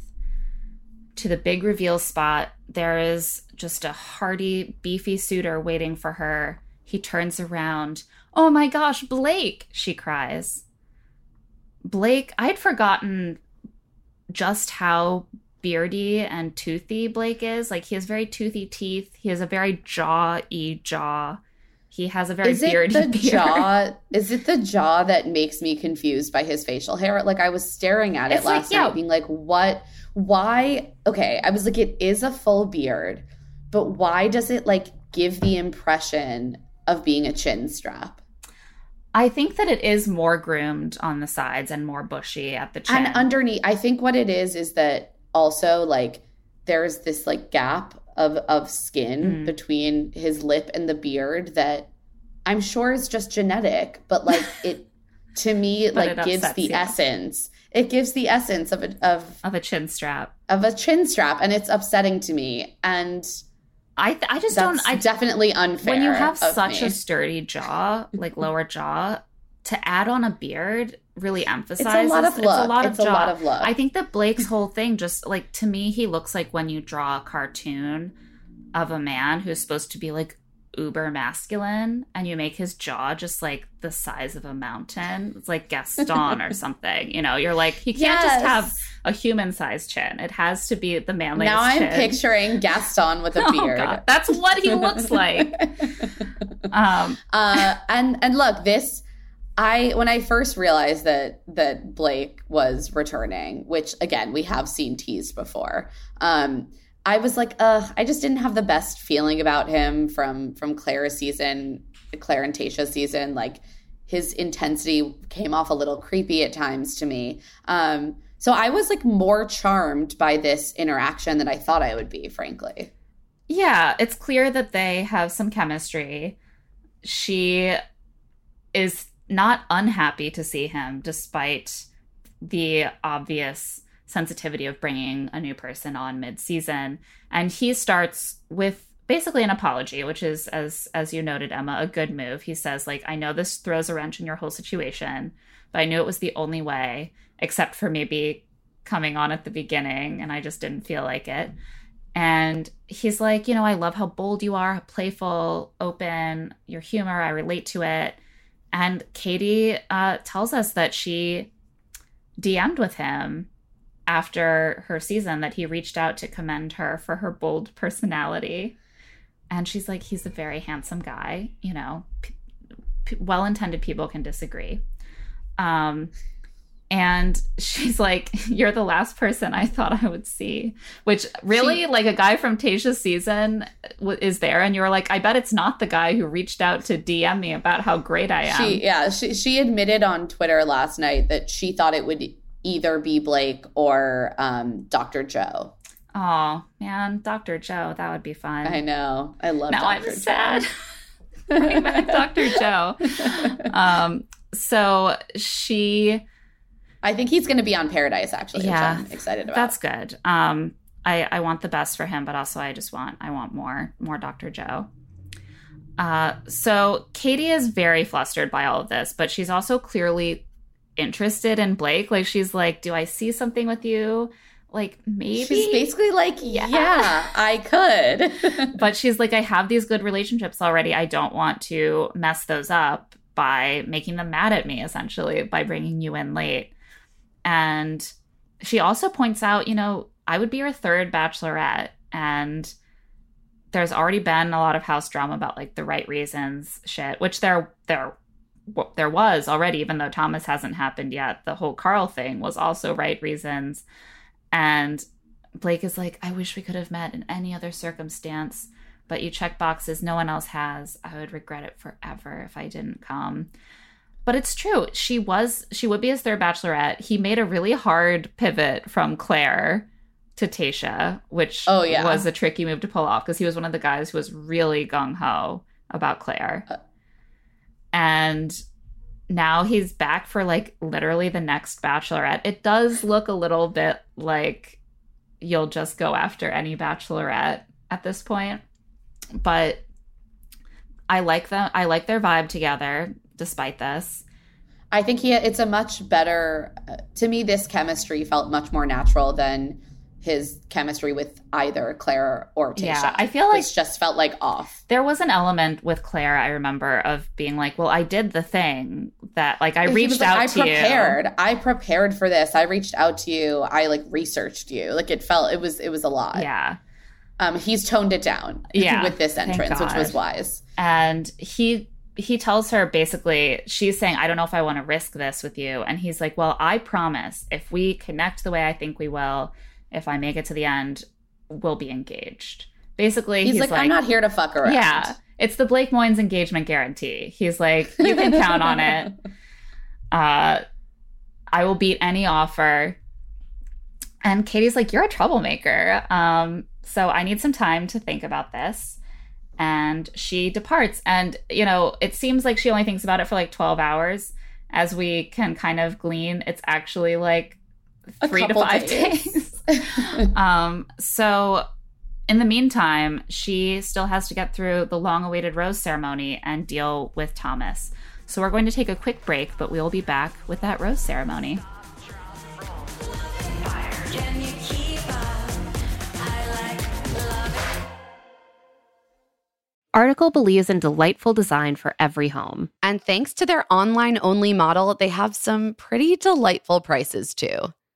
S2: to the big reveal spot. There is just a hearty, beefy suitor waiting for her. He turns around. Oh my gosh, Blake! She cries. Blake, I'd forgotten just how beardy and toothy Blake is. Like he has very toothy teeth. He has a very jaw-y jaw. He has a very
S1: is it
S2: beardy
S1: the
S2: beard.
S1: jaw? Is it the jaw that makes me confused by his facial hair? Like I was staring at it
S2: It's like,
S1: last
S2: yeah.
S1: night, being like, "What? Why?" Okay, I was like, "It is a full beard, but why does it like give the impression of being a chin strap?"
S2: I think that it is more groomed on the sides and more bushy at the chin.
S1: And underneath, I think what it is is that also like there's this like gap of of skin
S2: Mm.
S1: between his lip and the beard that I'm sure is just genetic, but like it to me like gives
S2: upsets
S1: the essence. It gives the essence of a, of
S2: of a chin strap.
S1: of a chin strap, and it's upsetting to me. And
S2: I th- I just
S1: that's
S2: don't. I
S1: definitely unfair.
S2: when you have
S1: of
S2: such
S1: me.
S2: a sturdy jaw, like lower jaw, to add on a beard really emphasizes
S1: it's a lot of
S2: it's
S1: look.
S2: a lot of
S1: it's a lot of look.
S2: I think that Blake's whole thing just like to me he looks like when you draw a cartoon of a man who's supposed to be like uber masculine and you make his jaw just like the size of a mountain. It's like Gaston or something. You know, you're like he can't just have a human sized chin. It has to be the manliest
S1: now I'm
S2: chin.
S1: picturing Gaston with a
S2: Oh,
S1: beard.
S2: God. That's what he looks like. Um
S1: uh, and and look, this I when I first realized that that Blake was returning, which again we have seen teased before. Um, I was like, uh, I just didn't have the best feeling about him from from Clara's season, Claire and Tayshia's season. Like his intensity came off a little creepy at times to me. Um, so I was like more charmed by this interaction than I thought I would be, frankly.
S2: Yeah, it's clear that they have some chemistry. She is not unhappy to see him despite the obvious sensitivity of bringing a new person on mid-season. And he starts with basically an apology which is as as you noted Emma a good move. He says like I know this throws a wrench in your whole situation but I knew it was the only way except for maybe coming on at the beginning and I just didn't feel like it. And he's like you know I love how bold you are playful open your humor I relate to it. And Katie uh, tells us that she DM'd with him after her season that he reached out to commend her for her bold personality. And she's like, he's a very handsome guy. You know, p- p- well intended people can disagree. Um, and she's like, You're the last person I thought I would see. Which really,
S1: She-
S2: like a guy from Tayshia's season w- is there. And you're like, I bet it's not the guy who reached out to DM me about how great I am.
S1: She yeah, she she admitted on Twitter last night that she thought it would either be Blake or um, Dr. Joe.
S2: Oh, man. Dr. Joe, that would be fun.
S1: I know. I love
S2: now
S1: Dr.
S2: I'm
S1: Joe.
S2: sad. Bring back Dr. Joe. Um, so she
S1: I think he's going to be on Paradise actually,
S2: Yeah,
S1: which I'm excited about.
S2: That's good. Um, I I want the best for him, but also I just want I want more more Dr. Joe. Uh, so Katie is very flustered by all of this, but she's also clearly interested in Blake. Like she's like, "Do I see something with you?" Like maybe
S1: She's basically like,
S2: Yeah.
S1: yeah, I could.
S2: but she's like, I have these good relationships already. I don't want to mess those up by making them mad at me, essentially, by bringing you in late. And she also points out, you know, I would be your third bachelorette. And there's already been a lot of house drama about like the right reasons shit, which there, there, there was already, even though Thomas hasn't happened yet. The whole Carl thing was also right reasons. And Blake is like, I wish we could have met in any other circumstance, but you check boxes no one else has. I would regret it forever if I didn't come. But it's true. She was, she would be his third bachelorette. He made a really hard pivot from Claire to Tayshia, which
S1: Oh, yeah.
S2: was a tricky move to pull off because he was one of the guys who was really gung ho about Claire.
S1: Uh.
S2: And now he's back for like literally the next bachelorette. It does look a little bit like you'll just go after any bachelorette at this point. But I like them I like their vibe together despite this.
S1: I think he it's a much better to me this chemistry felt much more natural than his chemistry with either Claire or Tayshia.
S2: Yeah, I feel like-
S1: just felt like off.
S2: There was an element with Claire I remember of being like, "Well, I did the thing that like I
S1: He
S2: reached
S1: like,
S2: out
S1: I
S2: to
S1: prepared.
S2: you."
S1: I prepared for this. I reached out to you. I like researched you. Like it felt it was it was a lot.
S2: Yeah.
S1: Um he's toned it down
S2: Yeah,
S1: with this entrance, which was wise.
S2: and he he tells her basically she's saying i don't know if i want to risk this with you and he's like well i promise if we connect the way i think we will if i make it to the end we'll be engaged. Basically
S1: He's,
S2: he's,
S1: like, I'm not here to fuck around.
S2: yeah. It's the blake moynes engagement guarantee. He's like you can count on it. Uh i will beat any offer. And katie's like you're a troublemaker. Um so i need some time to think about this. And she departs. And you know it seems like she only thinks about it for like 12 hours. As we can kind of glean it's actually like three to five
S1: days.
S2: days um so in the meantime she still has to get through the long awaited rose ceremony and deal with thomas so we're going to take a quick break but we'll be back with that rose ceremony
S3: Can you keep up? I like love it.
S9: Article believes in delightful design for every home.
S10: And thanks to their online only model, they have some pretty delightful prices too.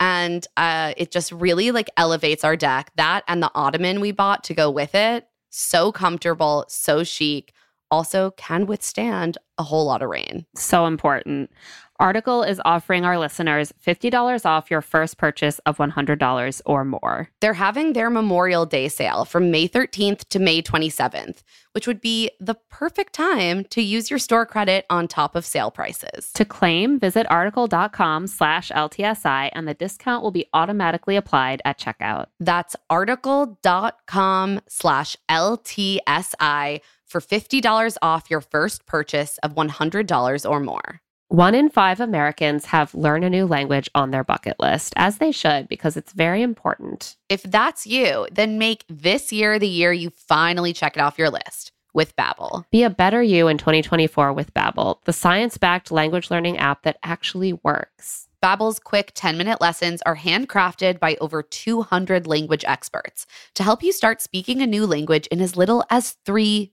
S1: and uh, it just really like elevates our deck. That and the ottoman we bought to go with it, so comfortable, so chic. Also, can withstand a whole lot of rain.
S11: So important. Article is offering our listeners $50 off your first purchase of $100 or more.
S1: They're having their Memorial Day sale from May 13th to May 27th, which would be the perfect time to use your store credit on top of sale prices.
S11: To claim, visit article.com slash LTSI and the discount will be automatically applied at checkout.
S1: That's article.com slash LTSI for $50 off your first purchase of $100 or more.
S11: One in five Americans have learn a new language on their bucket list, as they should, because it's very important.
S1: If that's you, then make this year the year you finally check it off your list with Babbel.
S11: Be a better you in 2024 with Babbel, the science-backed language learning app that actually works.
S1: Babbel's quick 10-minute lessons are handcrafted by over 200 language experts to help you start speaking a new language in as little as 3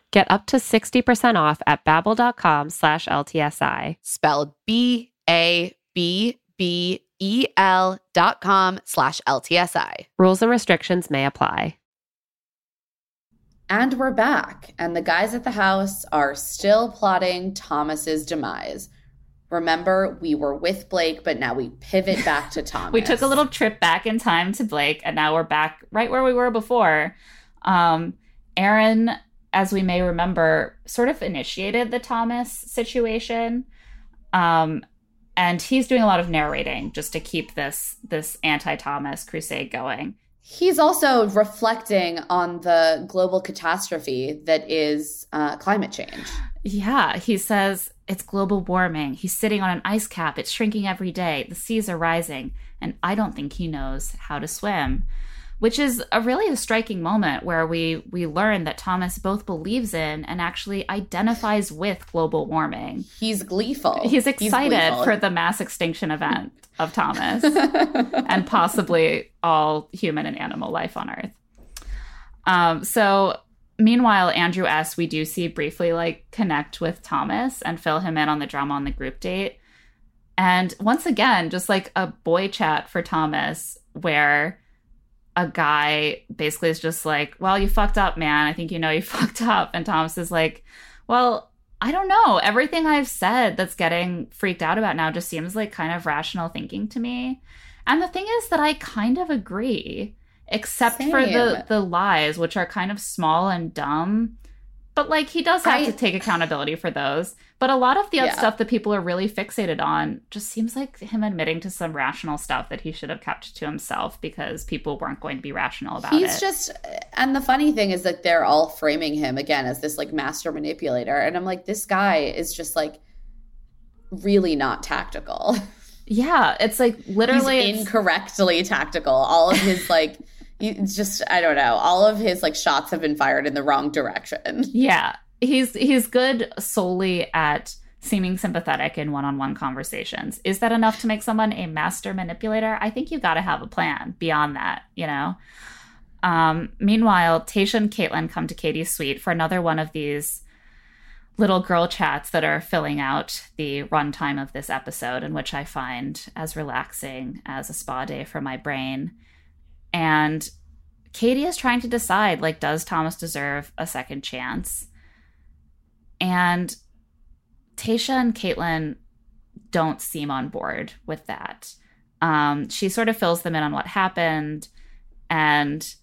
S11: Get up to 60% off at babbel.com slash LTSI.
S1: Spelled B-A-B-B-E-L dot com slash LTSI.
S11: Rules and restrictions may apply.
S12: And we're back, and the guys at the house are still plotting Thomas's demise. Remember, we were with Blake, but now we pivot back to Thomas.
S2: We took a little trip back in time to Blake, and now we're back right where we were before. Um, Aaron, as we may remember, sort of initiated the Thomas situation. Um, and he's doing a lot of narrating just to keep this this anti-Thomas crusade going.
S12: He's also reflecting on the global catastrophe that is uh, climate change.
S2: Yeah, he says it's global warming. He's sitting on an ice cap. It's shrinking every day. The seas are rising, and I don't think he knows how to swim. Which is a really a striking moment where we we learn that Thomas both believes in and actually identifies with global warming.
S12: He's gleeful.
S2: He's excited
S12: gleeful.
S2: for the mass extinction event of Thomas and possibly all human and animal life on Earth. Um, so meanwhile, Andrew S. We do see briefly like connect with Thomas and fill him in on the drama on the group date. And once again, just like a boy chat for Thomas, where a guy basically is just like, Well, you fucked up, man. I think you know you fucked up. And Thomas is like, Well, I don't know. Everything I've said that's getting freaked out about now just seems like kind of rational thinking to me. And the thing is that I kind of agree, except for the the lies, which are kind of small and dumb. But like he does have
S12: I-
S2: to take accountability for those. But a lot of the other
S12: Yeah.
S2: stuff that people are really fixated on just seems like him admitting to some rational stuff that he should have kept to himself because people weren't going to be rational about
S12: He's
S2: it.
S12: He's just, and the funny thing is that they're all framing him again as this like master manipulator. And I'm like, this guy is just like really not tactical.
S2: yeah, it's like literally it's-
S12: incorrectly tactical. All of his like, just I don't know. All of his like shots have been fired in the wrong direction.
S2: Yeah, he's he's good solely at seeming sympathetic in one-on-one conversations. Is that enough to make someone a master manipulator? I think you got to have a plan beyond that, you know. Um, meanwhile, Tayshia and Kaitlyn come to Katie's suite for another one of these little girl chats that are filling out the runtime of this episode, and which I find as relaxing as a spa day for my brain. And Katie is trying to decide like, does Thomas deserve a second chance? And Tayshia and Kaitlyn don't seem on board with that. Um, she sort of fills them in on what happened. And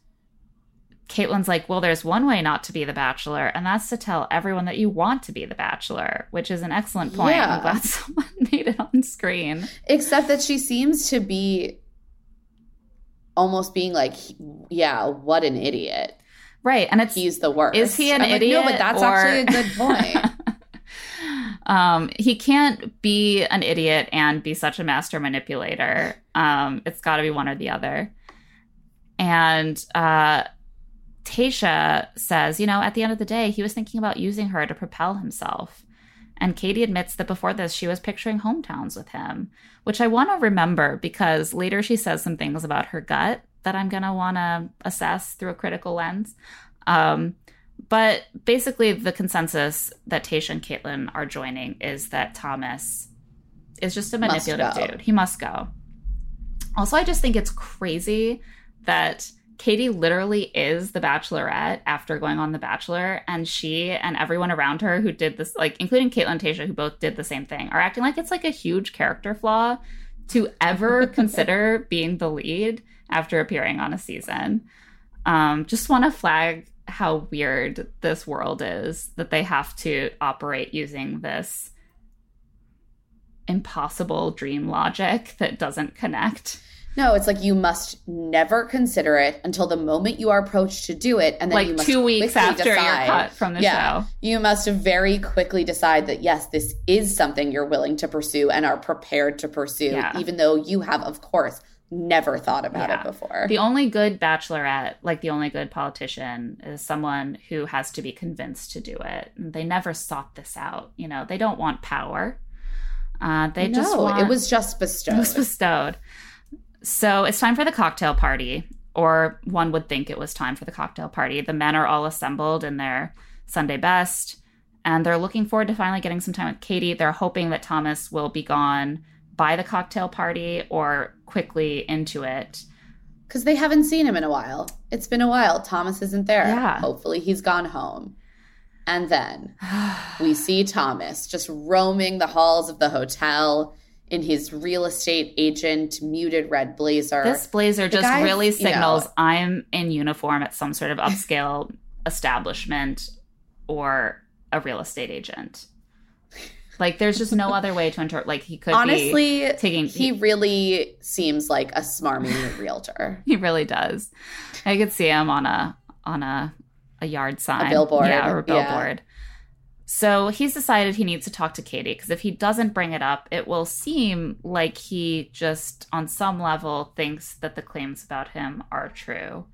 S2: Kaitlyn's like, well, there's one way not to be the bachelor, and that's to tell everyone that you want to be the bachelor, which is an excellent point.
S1: Yeah.
S2: I'm glad someone made it on screen.
S1: Except that she seems to be almost being like, yeah, what an idiot.
S2: Right. And it's
S1: He's the worst.
S2: Is he an
S1: I'm like,
S2: idiot?
S1: no, but that's
S2: or-
S1: actually a good point.
S2: um, he can't be an idiot and be such a master manipulator. Um, it's got to be one or the other. And uh, Tayshia says, you know, at the end of the day, he was thinking about using her to propel himself. And Katie admits that before this, she was picturing hometowns with him, which I want to remember because later she says some things about her gut that I'm going to want to assess through a critical lens. Um, but basically, the consensus that Tayshia and Kaitlyn are joining is that Thomas is just a manipulative dude. He must go. Also, I just think it's crazy that Katie literally is the bachelorette after going on The Bachelor, and she and everyone around her who did this, like including Kaitlyn and Tayshia, who both did the same thing, are acting like it's like a huge character flaw to ever consider being the lead after appearing on a season. Um, just want to flag how weird this world is that they have to operate using this impossible dream logic that doesn't connect.
S1: No, it's like you must never consider it until the moment you are approached to do it, and then you
S2: like
S1: must
S2: two weeks after you're
S1: decide-
S2: cut from the
S1: yeah,
S2: show.
S1: you must very quickly decide that yes, this is something you're willing to pursue and are prepared to pursue,
S2: Yeah.
S1: even though you have, of course, never thought about
S2: Yeah.
S1: it before.
S2: The only good bachelorette, like the only good politician, is someone who has to be convinced to do it. They never sought this out. You know, they don't want power. Uh, they
S1: no,
S2: just want
S1: it was just bestowed.
S2: It was bestowed. So it's time for the cocktail party, or one would think it was time for the cocktail party. The men are all assembled in their Sunday best, and they're looking forward to finally getting some time with Katie. They're hoping that Thomas will be gone by the cocktail party or quickly into it.
S1: Because they haven't seen him in a while. It's been a while. Thomas isn't there.
S2: Yeah.
S1: Hopefully he's gone home. And then we see Thomas just roaming the halls of the hotel in his real estate agent muted red blazer.
S2: This blazer
S1: The
S2: just
S1: guy's,
S2: really
S1: you know-
S2: signals I'm in uniform at some sort of upscale establishment or a real estate agent. Like, there's just no other way to interpret. Like, he could
S1: Honestly,
S2: be taking.
S1: he really seems like a smarmy realtor.
S2: He really does. I could see him on a on a a yard sign,
S1: billboard,
S2: yeah, or a billboard. So he's decided he needs to talk to Katie because if he doesn't bring it up, it will seem like he just, on some level, thinks that the claims about him are true,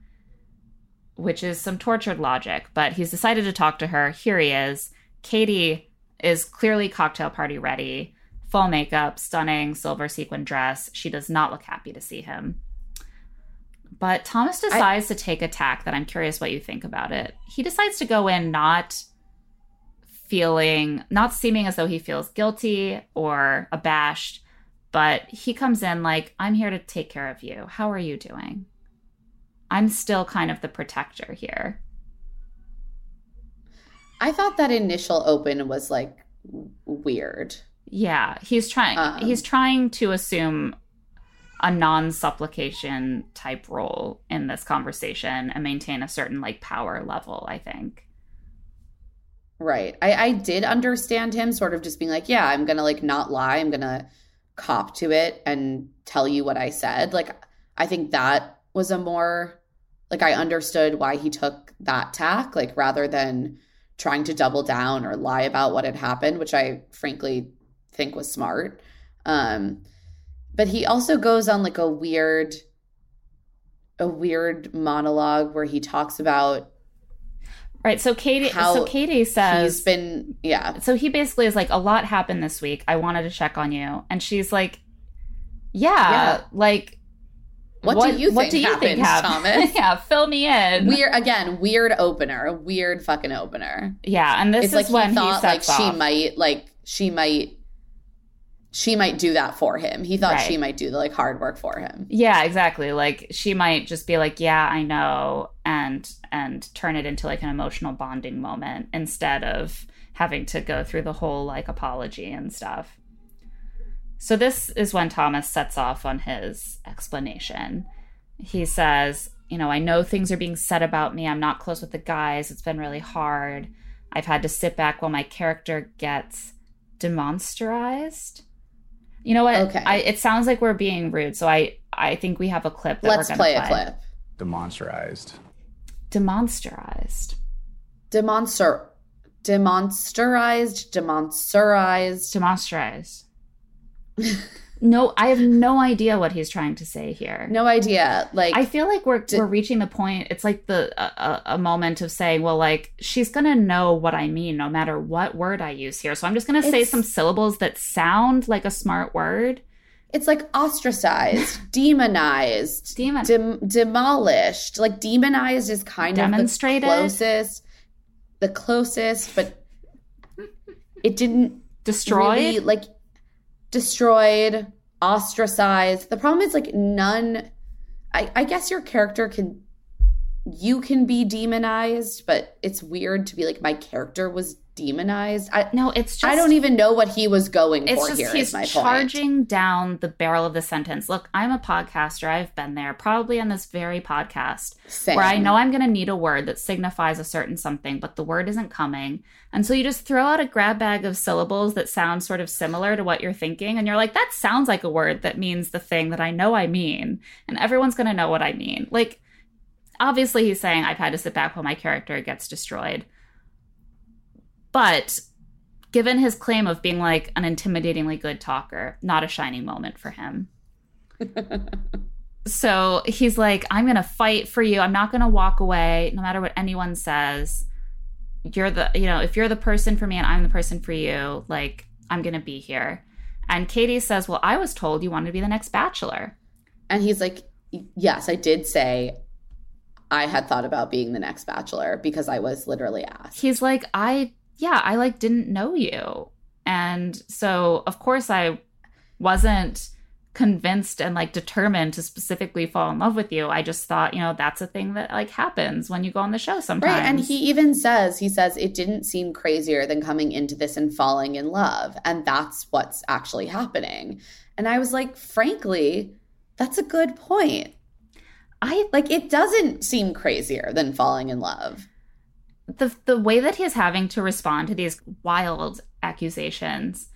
S2: which is some tortured logic. But he's decided to talk to her. Here he is. Katie is clearly cocktail party ready, full makeup, stunning silver sequin dress. She does not look happy to see him. But Thomas decides to take a tack that I'm curious what you think about it. He decides to go in not feeling, not seeming as though he feels guilty or abashed, but he comes in like, I'm here to take care of you. How are you doing? I'm still kind of the protector here.
S1: I thought that initial open was like weird.
S2: Yeah, he's trying
S1: Um,
S2: he's trying to assume a non-supplication type role in this conversation and maintain a certain like power level, I think.
S1: Right. I, I did understand him sort of just being like, yeah, I'm going to like not lie. I'm going to cop to it and tell you what I said. Like, I think that was a more, like, I understood why he took that tack, like, rather than trying to double down or lie about what had happened, which I frankly think was smart. Um, but he also goes on like a weird, a weird monologue where he talks about
S2: Right. So Katie so Katie says
S1: he's been, yeah,
S2: so he basically is like a lot happened this week. I wanted to check on you. And she's like, yeah,
S1: Yeah.
S2: like
S1: What, do you think
S2: what do you
S1: happens,
S2: think happened?
S1: Thomas?
S2: yeah, fill me in.
S1: Weird again, weird opener, weird fucking opener.
S2: yeah, and this
S1: it's
S2: is
S1: like
S2: when
S1: he thought like
S2: sets
S1: she
S2: off.
S1: might like she might she might do that for him. He thought
S2: Right.
S1: she might do the like hard work for him.
S2: Yeah, exactly. Like she might just be like, "Yeah, I know," and and turn it into like an emotional bonding moment instead of having to go through the whole like apology and stuff. So this is when Thomas sets off on his explanation. He says, "You know, I know things are being said about me. I'm not close with the guys. It's been really hard. I've had to sit back while my character gets demonsterized." You know what?
S1: Okay.
S2: I, it sounds like we're being rude, so I I think we have a clip that
S1: Let's
S2: we're
S1: play
S2: going to
S1: a clip.
S13: demonstrized.
S2: Demonsterized.
S1: Demonster demonsterized, demonsterized.
S2: Demonsterized. no, I have no idea what he's trying to say here.
S1: No idea. Like
S2: I feel like we're we're reaching the point. It's like the a, a, moment of saying, well, like she's gonna know what I mean no matter what word I use here. So I'm just gonna say some syllables that sound like a smart word.
S1: it's like ostracized, demonized,
S2: Demon-
S1: dem- demolished. Like demonized is kind
S2: Demonstrated?
S1: of the closest, the closest, but it didn't
S2: Destroyed.
S1: really, like destroyed, ostracized. The problem is like none. I, I guess your character can, you can be demonized, but it's weird to be like my character was demonized. I
S2: no, it's just
S1: I don't even know what he was going
S2: it's
S1: for
S2: just
S1: here.
S2: he's
S1: Is my point.
S2: charging down the barrel of the sentence. Look, I'm a podcaster. I've been there, probably on this very podcast,
S1: Same.
S2: where I know I'm going to need a word that signifies a certain something, but the word isn't coming. And so you just throw out a grab bag of syllables that sound sort of similar to what you're thinking, and you're like, that sounds like a word that means the thing that I know I mean, and everyone's going to know what I mean. Like, obviously, he's saying I've had to sit back while my character gets destroyed, but given his claim of being like an intimidatingly good talker, not a shining moment for him. so he's like, I'm going to fight for you. I'm not going to walk away no matter what anyone says. You're the, you know, if you're the person for me and I'm the person for you, like, I'm going to be here. And Katie says, Well, I was told you wanted to be the next bachelor.
S1: And he's like, Yes, I did say I had thought about being the next bachelor because I was literally asked.
S2: He's like, I, yeah, I like didn't know you. And so, of course, I wasn't convinced and like determined to specifically fall in love with you. I just thought, you know, that's a thing that like happens when you go on the show sometimes.
S1: Right. And he even says, he says, it didn't seem crazier than coming into this and falling in love. And that's what's actually happening. And I was like, frankly, that's a good point.
S2: I
S1: Like, it doesn't seem crazier than falling in love.
S2: the the way that he's having to respond to these wild accusations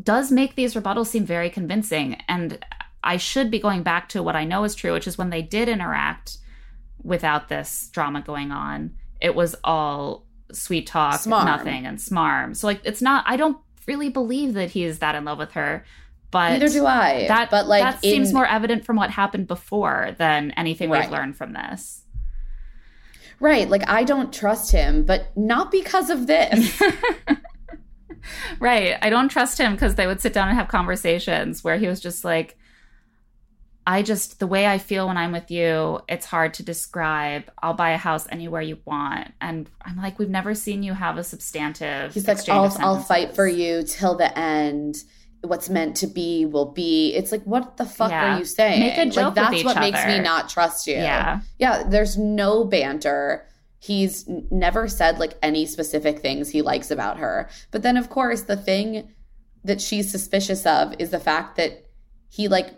S2: does make these rebuttals seem very convincing and I should be going back to what I know is true which is when they did interact without this drama going on it was all sweet talk
S1: Smarm.
S2: nothing and smarm so like it's not I don't really believe that he is that in love with her but
S1: Neither do I.
S2: that
S1: but like,
S2: that seems more evident from what happened before than anything
S1: Right.
S2: we've learned from this
S1: right. Like, I don't trust him, but not because of this.
S2: Right. I don't trust him because they would sit down and have conversations where he was just like, I just, the way I feel when I'm with you, it's hard to describe. I'll buy a house anywhere you want. And I'm like, we've never seen you have a substantive.
S1: He's like, I'll, I'll fight for you till the end. What's meant to be will be. It's like, what the fuck
S2: Yeah.
S1: are you saying?
S2: Make a joke
S1: like, that's what makes me not trust you.
S2: Yeah.
S1: Yeah. There's no banter. He's never said like any specific things he likes about her. But then, of course, the thing that she's suspicious of is the fact that he like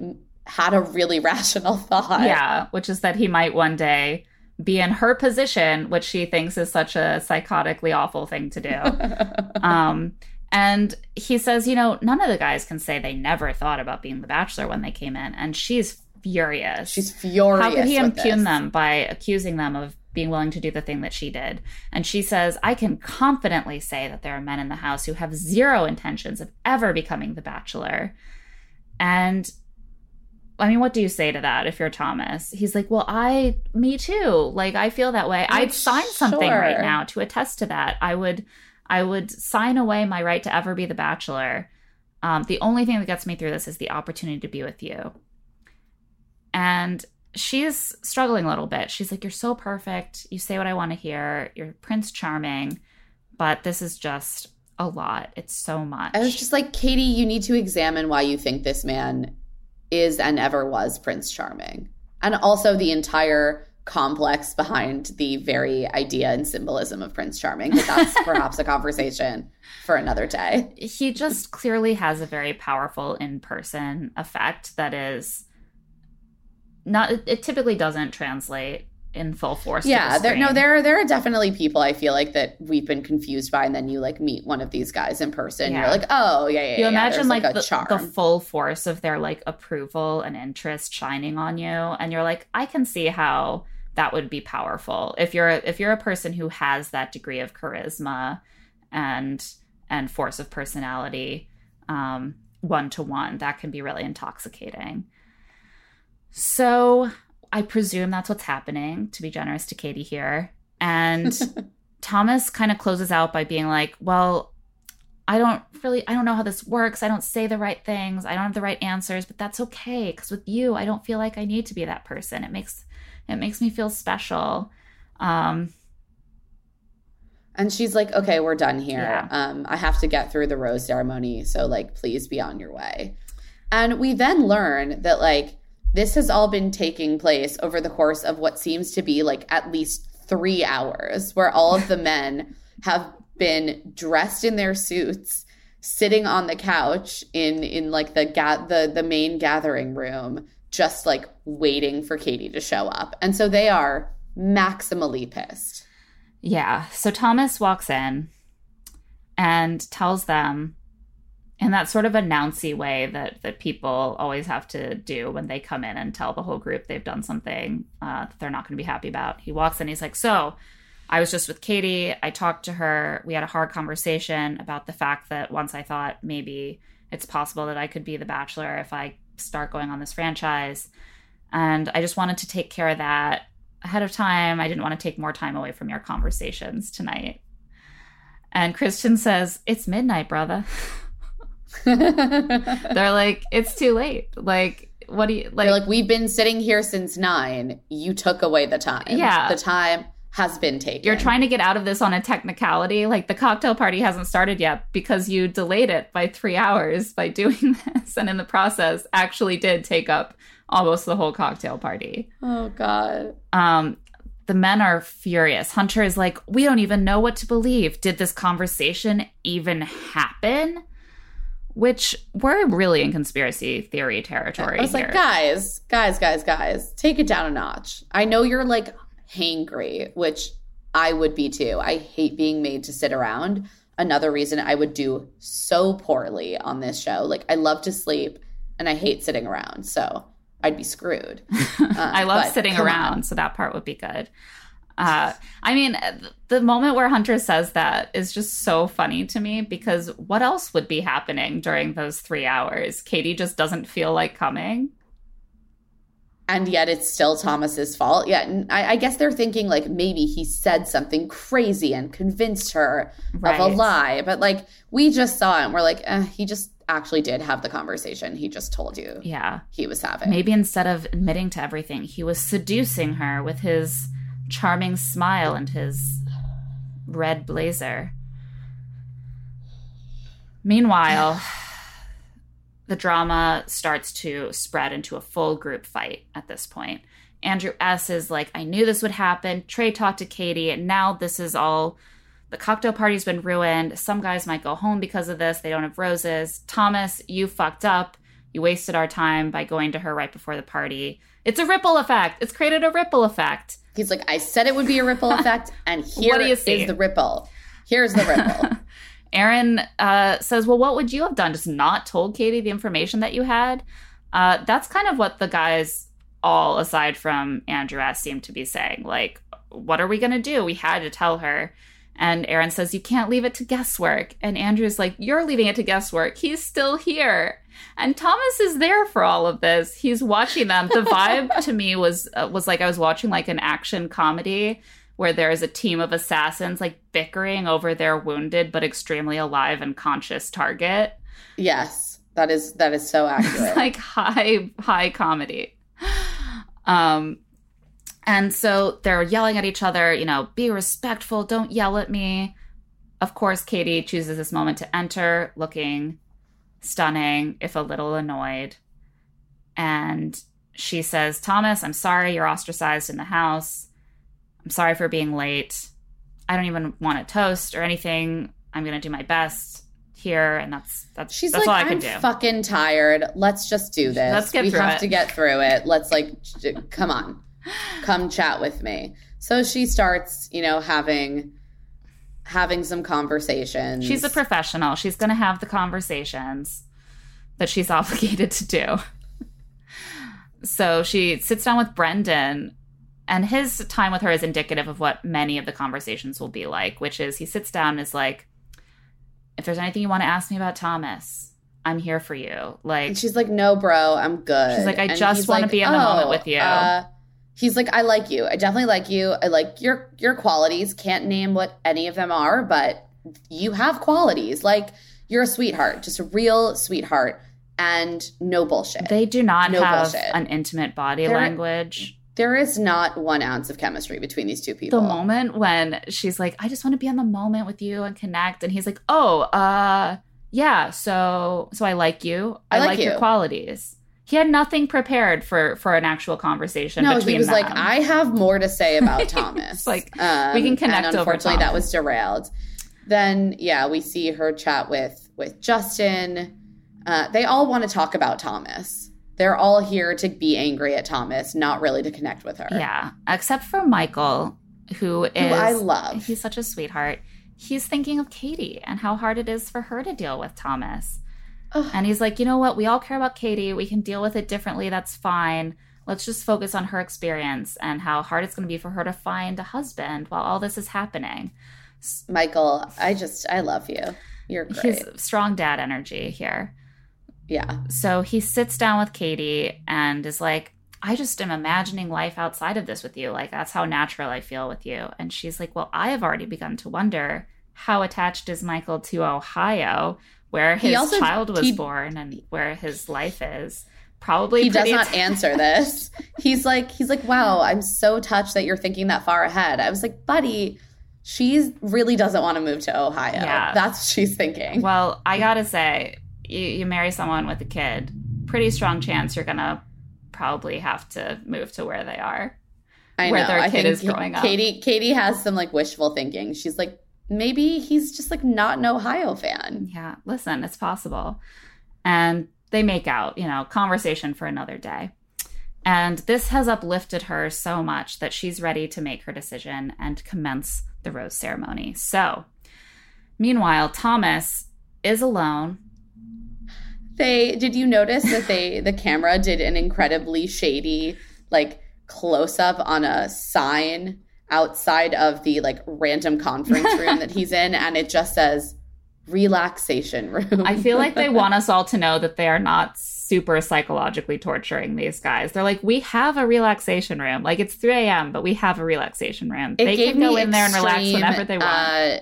S1: had a really rational thought.
S2: Yeah. Which is that he might one day be in her position, which she thinks is such a psychotically awful thing to do. um, and he says, you know, none of the guys can say they never thought about being the bachelor when they came in, and she's furious.
S1: She's furious.
S2: How could he impugn
S1: this.
S2: them by accusing them of being willing to do the thing that she did? And she says, I can confidently say that there are men in the house who have zero intentions of ever becoming the bachelor. And I mean, what do you say to that if you're Thomas? He's like, Well, I, me too. Like, I feel that way. I'd sign something right now to attest to that. I would, I would sign away my right to ever be the bachelor. Um, the only thing that gets me through this is the opportunity to be with you. And she's struggling a little bit. She's like, You're so perfect. You say what I want to hear. You're Prince Charming. But this is just a lot. It's so much.
S1: I was just like, Katie, you need to examine why you think this man is and ever was Prince Charming. And also the entire complex behind the very idea and symbolism of Prince Charming. But that's perhaps a conversation for another day.
S2: he just clearly has a very powerful in person effect that is not, it, it typically doesn't translate in full force.
S1: Yeah,
S2: the
S1: there no there are there are definitely people I feel like that we've been confused by and then you like meet one of these guys in person.
S2: Yeah.
S1: You're like, "Oh, yeah, yeah,
S2: you
S1: yeah,
S2: imagine like,
S1: a
S2: the,
S1: charm."
S2: the full force of their like approval and interest shining on you and you're like i can see how that would be powerful. If you're if you're a person who has that degree of charisma and and force of personality um one to one that can be really intoxicating. So i presume that's what's happening to be generous to katie here. And thomas kind of closes out by being like well I don't really I don't know how this works. I don't say the right things. I don't have the right answers, but that's okay cuz with you, I don't feel like I need to be that person. It makes it makes me feel special. Um
S1: And she's like, okay, we're done here.
S2: Yeah.
S1: Um, I have to get through the rose ceremony. So, like, please be on your way. And we then learn that, like, this has all been taking place over the course of what seems to be like at least three hours, where all of the men have been dressed in their suits, sitting on the couch in in like the ga- the the main gathering room, just like waiting for Katie to show up. And so they are maximally pissed.
S2: yeah, so Thomas walks in and tells them in that sort of announcy way that that people always have to do when they come in and tell the whole group they've done something uh, that they're not going to be happy about. He walks in, he's like, "So, I was just with Katie. I talked to her. We had a hard conversation about the fact that once I thought maybe it's possible that I could be the bachelor if I start going on this franchise, and I just wanted to take care of that ahead of time. I didn't want to take more time away from your conversations tonight." And Christian says, "It's midnight, brother." They're like, "It's too late." Like, what do you like?
S1: They're like, we've been sitting here since nine. You took away the time.
S2: Yeah.
S1: The time has been taken.
S2: You're trying to get out of this on a technicality. Like the cocktail party hasn't started yet because you delayed it by three hours by doing this. And in the process, actually did take up almost the whole cocktail party.
S1: Oh, God.
S2: Um, the men are furious. Hunter is like, we don't even know what to believe. Did this conversation even happen? Which we're really in conspiracy theory territory.
S1: I was
S2: here.
S1: like, guys, guys, guys, guys, take it down a notch. I know you're like hangry, which I would be too. I hate being made to sit around. Another reason I would do so poorly on this show. Like, I love to sleep and I hate sitting around. So I'd be screwed. Uh,
S2: I love
S1: but
S2: sitting around,
S1: on.
S2: so that part would be good. Uh, I mean, the moment where Hunter says that is just so funny to me because what else would be happening during those three hours? Katie just doesn't feel like coming.
S1: And yet it's still Thomas's fault. Yeah, I, I guess they're thinking like maybe he said something crazy and convinced her of a lie, but like we just saw it and we're like, eh, he just actually did have the conversation. He just told you
S2: Yeah.
S1: he was having.
S2: Maybe instead of admitting to everything, he was seducing her with his charming smile and his red blazer. Meanwhile, the drama starts to spread into a full group fight at this point. Andrew S. is like, I knew this would happen. Trey talked to Katie, and now this is all. The cocktail party's been ruined. Some guys might go home because of this. They don't have roses. Thomas, you fucked up. You wasted our time by going to her right before the party. It's a ripple effect. It's created a ripple effect.
S1: He's like, I said it would be a ripple effect, and here
S2: What do you
S1: is the ripple. Here's the ripple.
S2: Aaron uh, says, Well, what would you have done? Just not told Katie the information that you had? Uh, that's kind of what the guys, all aside from Andrew S., seem to be saying. Like, what are we going to do? We had to tell her. And Aaron says, You can't leave it to guesswork. And Andrew's like, You're leaving it to guesswork. He's still here. And Thomas is there for all of this. He's watching them. The vibe to me was uh, was like I was watching like an action comedy where there is a team of assassins like bickering over their wounded but extremely alive and conscious target.
S1: yes, that is that is so accurate.
S2: It's like high high comedy. Um, and so they're yelling at each other, you know, be respectful, don't yell at me. Of course, Katie chooses this moment to enter, looking stunning, if a little annoyed. And she says, Thomas, I'm sorry you're ostracized in the house. I'm sorry for being late. I don't even want a toast or anything. I'm going to do my best here. And that's, that's,
S1: She's
S2: that's
S1: like,
S2: all I
S1: I'm
S2: can do.
S1: fucking tired. Let's just do this.
S2: Let's get
S1: we
S2: through
S1: have
S2: it."
S1: to get through it. Let's like, come on, come chat with me. So she starts, you know, having having some conversations.
S2: She's a professional. She's going to have the conversations that she's obligated to do. so she sits down with Brendan, and his time with her is indicative of what many of the conversations will be like, which is he sits down and is like, if there's anything you want to ask me about Thomas, I'm here for you. Like,
S1: And she's like, no, bro, I'm good.
S2: She's like, I
S1: And
S2: just wanna
S1: like,
S2: be in the moment
S1: "Oh,
S2: with you."
S1: Uh, he's like, I like you. I definitely like you. I like your your qualities. Can't name what any of them are, but you have qualities. Like you're a sweetheart, just a real sweetheart, and no bullshit.
S2: they do not
S1: No
S2: have
S1: bullshit.
S2: an intimate body
S1: They're-
S2: language.
S1: There is not one ounce of chemistry between these two people.
S2: the moment when she's like i just want to be in the moment with you and connect and he's like oh uh yeah so so i like you i,
S1: I like
S2: like, your qualities he had nothing prepared for for an actual conversation
S1: no,
S2: between
S1: he was
S2: them.
S1: like, I have more to say about Thomas.
S2: like,
S1: um,
S2: we can connect
S1: and unfortunately, that was derailed. Then, yeah, we see her chat with with Justin. Uh, they all want to talk about Thomas. They're all here to be angry at Thomas, not really to connect with her.
S2: yeah except for michael who is
S1: who I love.
S2: he's such a sweetheart he's thinking of katie and how hard it is for her to deal with thomas
S1: Ugh.
S2: And he's like, you know what? We all care about Katie. We can deal with it differently. That's fine. Let's just focus on her experience and how hard it's going to be for her to find a husband while all this is happening.
S1: Michael, I just I love you. You're great.
S2: He's strong dad energy here.
S1: Yeah.
S2: So he sits down with Katie and is like, I just am imagining life outside of this with you. Like, that's how natural I feel with you. And she's like, Well, I have already begun to wonder how attached is Michael to Ohio, where his
S1: also-
S2: child was
S1: he-
S2: born and where his life is. Probably
S1: He does not
S2: atta-
S1: answer this. He's like, he's like, wow, I'm so touched that you're thinking that far ahead. I was like, buddy, she really doesn't want to move to Ohio.
S2: Yeah.
S1: That's what she's thinking.
S2: Well, I gotta say, you, you marry someone with a kid, pretty strong chance you're gonna probably have to move to where they are.
S1: I know.
S2: where their kid is growing up.
S1: Katie Katie has some like wishful thinking. She's like, maybe he's just like not an Ohio fan.
S2: Yeah, listen, it's possible. And they make out, you know, conversation for another day. And this has uplifted her so much that she's ready to make her decision and commence the rose ceremony. So, meanwhile, Thomas is alone.
S1: They did you notice that they the camera did an incredibly shady like close up on a sign outside of the like random conference room that he's in and it just says relaxation room.
S2: I feel like they want us all to know that they are not super psychologically torturing these guys. They're like, we have a relaxation room. Like it's 3 a.m., but we have a relaxation room.
S1: It
S2: they can go
S1: me
S2: in there and relax
S1: extreme,
S2: whenever they want.
S1: Uh,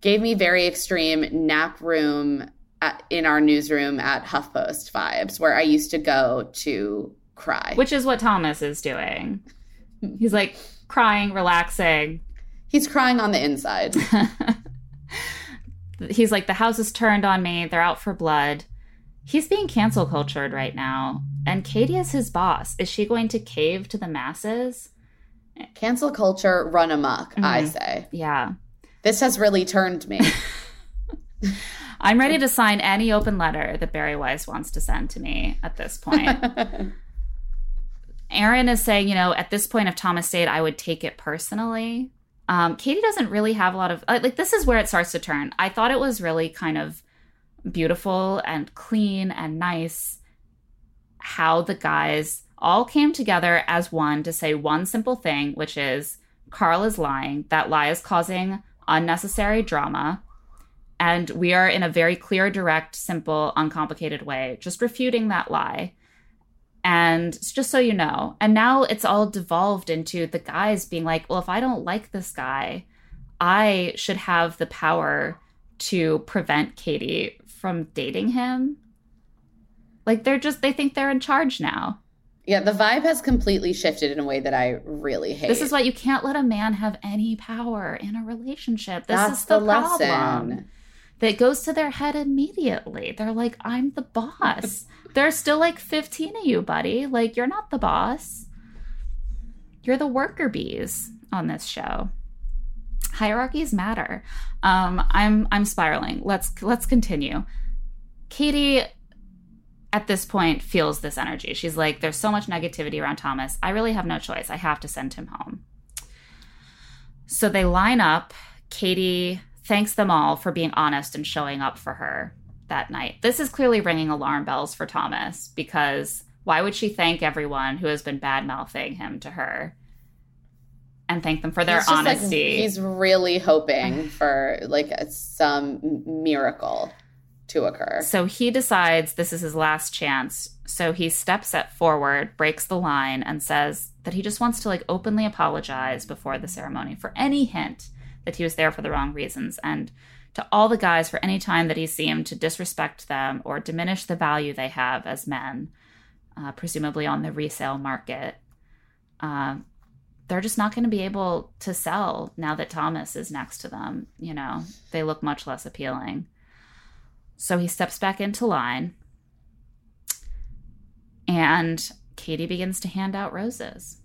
S1: gave me very extreme nap room at, in our newsroom at HuffPost vibes, where I used to go to cry.
S2: Which is what Thomas is doing. He's like crying, relaxing.
S1: He's crying on the inside.
S2: He's like, the house is turned on me. They're out for blood. He's being cancel cultured right now. And Katie is his boss. Is she going to cave to the masses?
S1: Cancel culture run amok, I
S2: Mhm.
S1: say.
S2: Yeah.
S1: This has really turned me.
S2: I'm ready to sign any open letter that Bari Weiss wants to send to me at this point. Aaron is saying, you know, at this point, if Thomas stayed, I would take it personally. Um, Katie doesn't really have a lot of uh, like. This is where it starts to turn. I thought it was really kind of beautiful and clean and nice how the guys all came together as one to say one simple thing, which is Carl is lying. That lie is causing unnecessary drama. And we are in a very clear, direct, simple, uncomplicated way, just refuting that lie. And it's just so you know. And now it's all devolved into the guys being like, well, if I don't like this guy, I should have the power to prevent Katie from dating him. Like they're just, they think they're in charge now.
S1: Yeah, the vibe has completely shifted in a way that I really hate.
S2: This is why you can't let a man have any power in a relationship. This
S1: That's
S2: is the,
S1: the
S2: problem. That goes to their head immediately. They're like, I'm the boss. There's still like 15 of you, buddy. Like, you're not the boss. You're the worker bees on this show. Hierarchies matter. Um, I'm I'm spiraling. Let's let's continue. Katie at this point feels this energy. She's like, there's so much negativity around Thomas. I really have no choice. I have to send him home. So they line up. Katie thanks them all for being honest and showing up for her that night. This is clearly ringing alarm bells for Thomas because why would she thank everyone who has been bad mouthing him to her and thank them for their
S1: He's just, like,
S2: honesty?
S1: he's really hoping for like some miracle to occur.
S2: So he decides this is his last chance. So he steps it forward, breaks the line, and says that he just wants to like openly apologize before the ceremony for any hint that he was there for the wrong reasons. And to all the guys for any time that he seemed to disrespect them or diminish the value they have as men, uh, presumably on the resale market. Uh, they're just not going to be able to sell now that Thomas is next to them. You know, they look much less appealing. So he steps back into line, and Katie begins to hand out roses.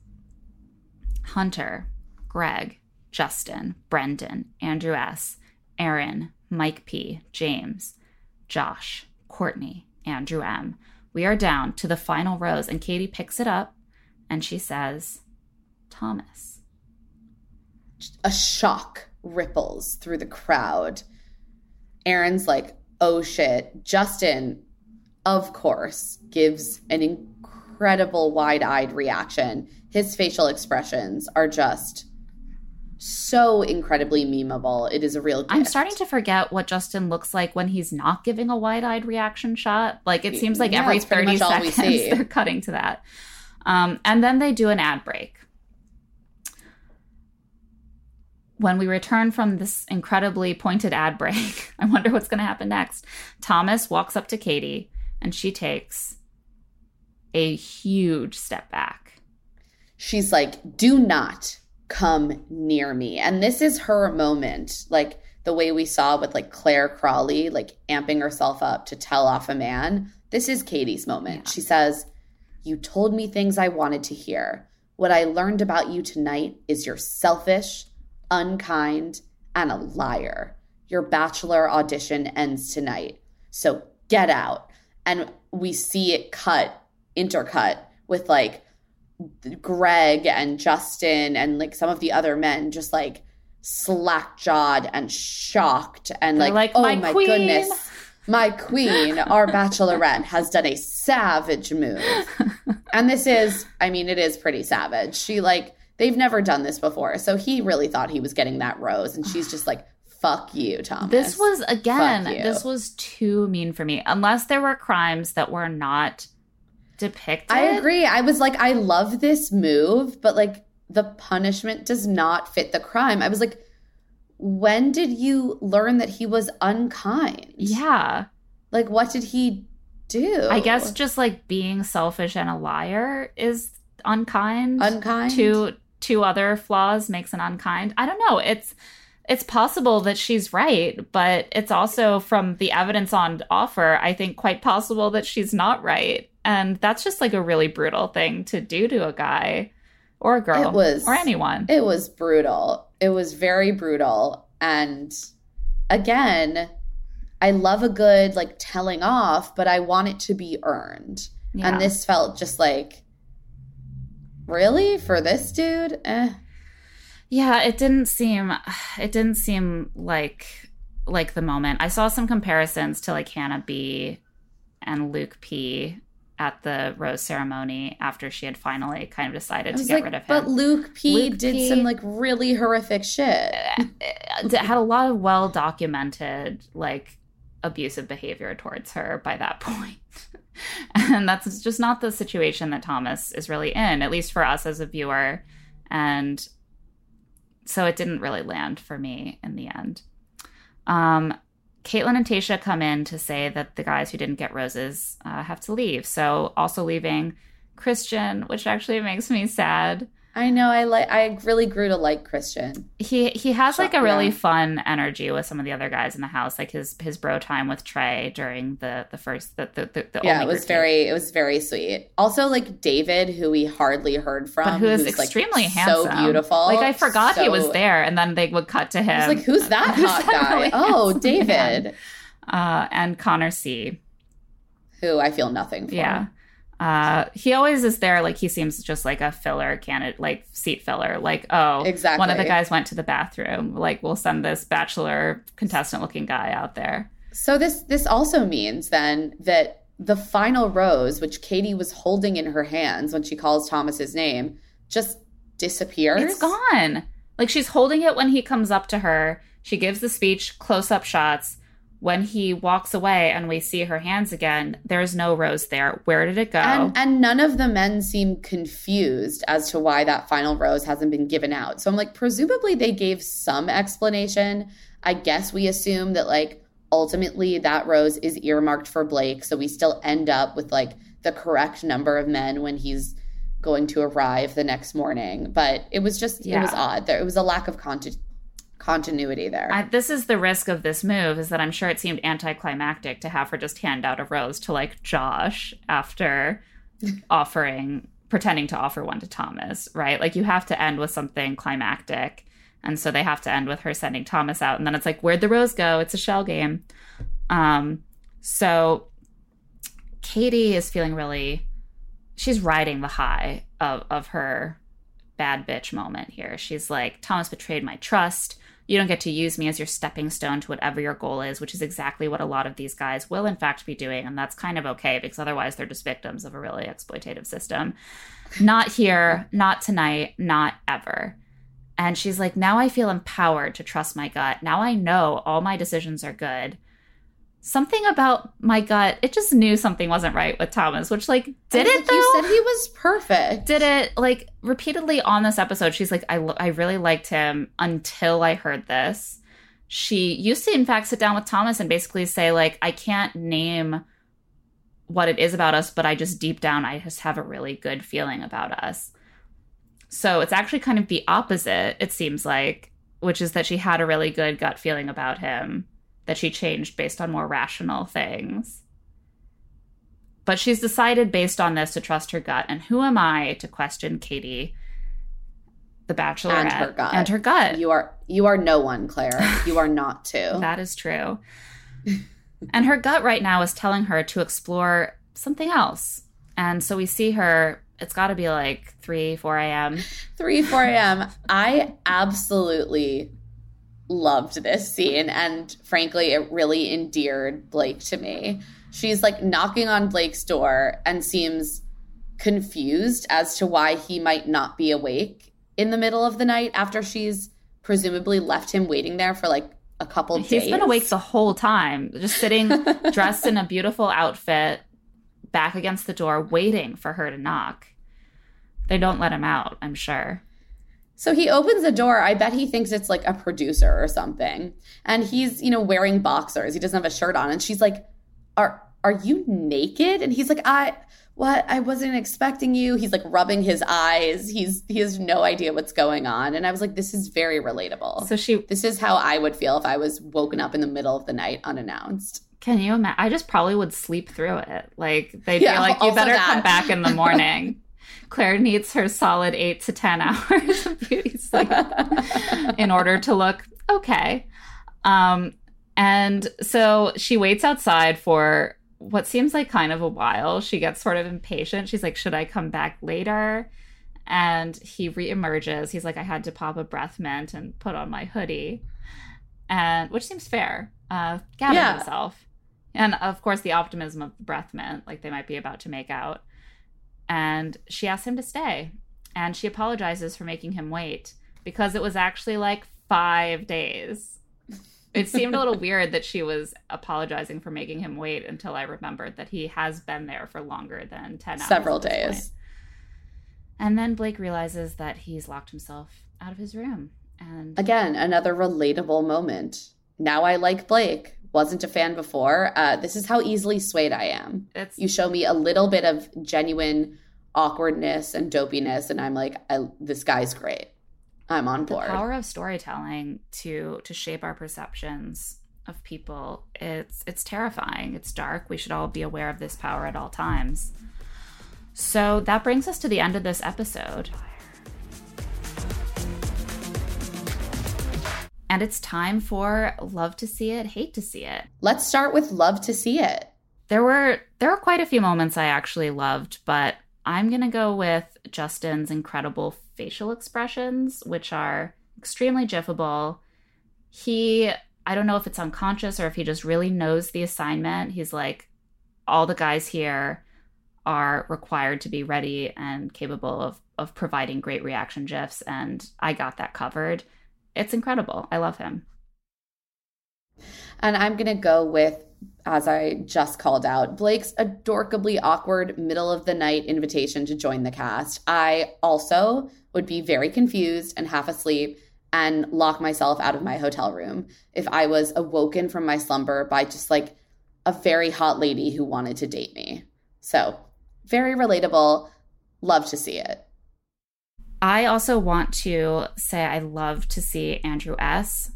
S2: Hunter, Greg, Justin, Brendan, Andrew S., Aaron, Mike P., James, Josh, Quartney, Andrew M. We are down to the final rose, and Katie picks it up and she says, Thomas.
S1: A shock ripples through the crowd. Aaron's like, oh shit. Justin, of course, gives an incredible wide eyed reaction. His facial expressions are just so incredibly memeable. It is a real gift.
S2: I'm starting to forget what Justin looks like when he's not giving a wide eyed reaction shot. Like it seems like
S1: Yeah,
S2: every 30
S1: much all we
S2: seconds they're cutting to that. Um, and then they do an ad break. When we return from this incredibly pointed ad break, I wonder what's going to happen next. Thomas walks up to Katie and she takes a huge step back.
S1: she's like, do not come near me. And this is her moment, like the way we saw with like Clare Crawley, like amping herself up to tell off a man. This is Katie's moment. She says, You told me things I wanted to hear. What I learned about you tonight is you're selfish, unkind, and a liar. Your bachelor audition ends tonight. So get out. And we see it cut, intercut with like Greg and Justin and like some of the other men just like slack jawed and shocked and like,
S2: like,
S1: oh
S2: "My
S1: my, goodness, my queen, our bachelorette has done a savage move. and this is, I mean, it is pretty savage. She like, they've never done this before. So he really thought he was getting that rose. And she's just like, fuck you, Thomas.
S2: This was again, this was too mean for me. Unless there were crimes that were not depicted.
S1: I agree. I was like, I love this move, but like the punishment does not fit the crime. I was like, when did you learn that he was unkind?
S2: Yeah.
S1: Like, what did he do?
S2: I guess just like being selfish and a liar is unkind.
S1: unkind.
S2: Two two other flaws makes an unkind. I don't know. It's it's possible that she's right, but it's also from the evidence on offer, I think quite possible that she's not right. And that's just like a really brutal thing to do to a guy or a girl
S1: was-
S2: or anyone.
S1: It was brutal. It was very brutal. And again, I love a good like telling off, but I want it to be earned.
S2: Yeah.
S1: And this felt just like, really for this dude? Eh.
S2: Yeah, it didn't seem it didn't seem like like the moment. I saw some comparisons to like Hannah B and Luke P at the rose ceremony after she had finally kind of decided to get
S1: like,
S2: rid of him.
S1: but Luke P
S2: Luke
S1: did
S2: P-
S1: some like really horrific shit.
S2: had a lot of well documented like abusive behavior towards her by that point. and that's just not the situation that Thomas is really in, at least for us as a viewer. And so it didn't really land for me in the end. Um, Kaitlyn and Tayshia come in to say that the guys who didn't get roses uh, have to leave. So also leaving Christian, which actually makes me sad.
S1: I know. I like. I really grew to like Christian.
S2: He he has like a really
S1: Yeah.
S2: fun energy with some of the other guys in the house, like his his bro time with Trey during the the first the the, the, the
S1: yeah, it was
S2: date.
S1: very. It was very sweet. Also, like David, who we hardly heard from,
S2: but who is
S1: who's, like,
S2: extremely handsome,
S1: so beautiful.
S2: Like I forgot he was there, and then they would cut to him.
S1: I was like, "Who's that
S2: Who's
S1: hot
S2: that
S1: guy?
S2: really
S1: oh, David."
S2: Uh, and Connor C.
S1: Who I feel nothing for.
S2: Yeah. Uh, he always is there. Like he seems just like a filler candidate, like seat filler. Like, oh,
S1: Exactly.
S2: One of the guys went to the bathroom. Like, we'll send this bachelor contestant looking guy out there.
S1: So this this also means then that the final rose, which Katie was holding in her hands when she calls Thomas's name, just disappears.
S2: It's gone. Like she's holding it when he comes up to her. She gives the speech, close up shots. When he walks away and we see her hands again, there's no rose there. Where did it go?
S1: And, and none of the men seem confused as to why that final rose hasn't been given out. So I'm like, presumably they gave some explanation. I guess we assume that, like, ultimately that rose is earmarked for Blake. So we still end up with, like, the correct number of men when he's going to arrive the next morning. But it was just, it was odd. There, it was a lack of conti- continuity there.
S2: I, this is the risk of this move is that I'm sure it seemed anticlimactic to have her just hand out a rose to like Josh after offering pretending to offer one to Thomas, right? Like you have to end with something climactic. And so they have to end with her sending Thomas out and then it's like where'd the rose go? It's a shell game. Um so Katie is feeling really she's riding the high of of her bad bitch moment here. She's like, Thomas betrayed my trust. You don't get to use me as your stepping stone to whatever your goal is, which is exactly what a lot of these guys will, in fact, be doing. And that's kind of okay because otherwise they're just victims of a really exploitative system. Not here, not tonight, not ever. And she's like, now I feel empowered to trust my gut. Now I know all my decisions are good. Something about my gut, it just knew something wasn't right with Thomas, which, like, did it
S1: like,
S2: though?
S1: You said he was perfect.
S2: did it like repeatedly on this episode she's like I, lo- I really liked him until i heard this she used to in fact sit down with thomas and basically say like i can't name what it is about us but i just deep down i just have a really good feeling about us so it's actually kind of the opposite it seems like which is that she had a really good gut feeling about him that she changed based on more rational things but she's decided based on this to trust her gut. And who am I to question Katie, the bachelorette,
S1: And her gut.
S2: And her gut.
S1: You are you are no one, Claire. You are not too.
S2: That is true. and her gut right now is telling her to explore something else. And so we see her, it's got to be like 3, 4 a.m.
S1: 3 4 a.m. I absolutely loved this scene. And frankly, it really endeared Blake to me. She's like knocking on Blake's door and seems confused as to why he might not be awake in the middle of the night after she's presumably left him waiting there for like a couple
S2: He's
S1: days.
S2: He's been awake the whole time, just sitting dressed in a beautiful outfit, back against the door, waiting for her to knock. They don't let him out, I'm sure.
S1: So he opens the door. I bet he thinks it's like a producer or something. And he's, you know, wearing boxers. He doesn't have a shirt on. And she's like, Are are you naked? And he's like, I what? I wasn't expecting you. He's like rubbing his eyes. He's he has no idea what's going on. And I was like, this is very relatable.
S2: So she
S1: this is how I would feel if I was woken up in the middle of the night unannounced.
S2: Can you imagine? I just probably would sleep through it. Like they'd
S1: Yeah,
S2: be like, "You better
S1: that.
S2: come back in the morning." Claire needs her solid eight to ten hours of beauty sleep in order to look okay. Um, and so she waits outside for what seems like kind of a while. She gets sort of impatient. She's like, "Should I come back later?" And he reemerges. He's like, "I had to pop a breath mint and put on my hoodie," and which seems fair. Uh, gather
S1: Yeah.
S2: himself, and of course the optimism of the breath mint, like they might be about to make out. And she asks him to stay, and she apologizes for making him wait because it was actually like five days. It seemed a little weird that she was apologizing for making him wait until I remembered that he has been there for longer than 10 hours.
S1: Several days.
S2: And then Blake realizes that he's locked himself out of his room. And
S1: Again, another relatable moment. Now I like Blake. Wasn't a fan before. Uh, this is how easily swayed I am.
S2: it's
S1: You show me a little bit of genuine awkwardness and dopiness and I'm like I, this guy's great. I'm on board.
S2: The power of storytelling to to shape our perceptions of people. It's it's terrifying. It's dark. We should all be aware of this power at all times. So that brings us to the end of this episode. And it's time for love to see it, hate to see it.
S1: Let's start with love to see it.
S2: There were there were quite a few moments I actually loved, but I'm going to go with Justin's incredible facial expressions, which are extremely jiffable. He I don't know if it's unconscious or if he just really knows the assignment. He's like all the guys here are required to be ready and capable of of providing great reaction gifs and I got that covered it's incredible. I love him.
S1: And I'm going to go with, as I just called out, Blake's adorably awkward middle of the night invitation to join the cast. I also would be very confused and half asleep and lock myself out of my hotel room if I was awoken from my slumber by just like a very hot lady who wanted to date me. So, very relatable. Love to see it.
S2: I also want to say I love to see Andrew S.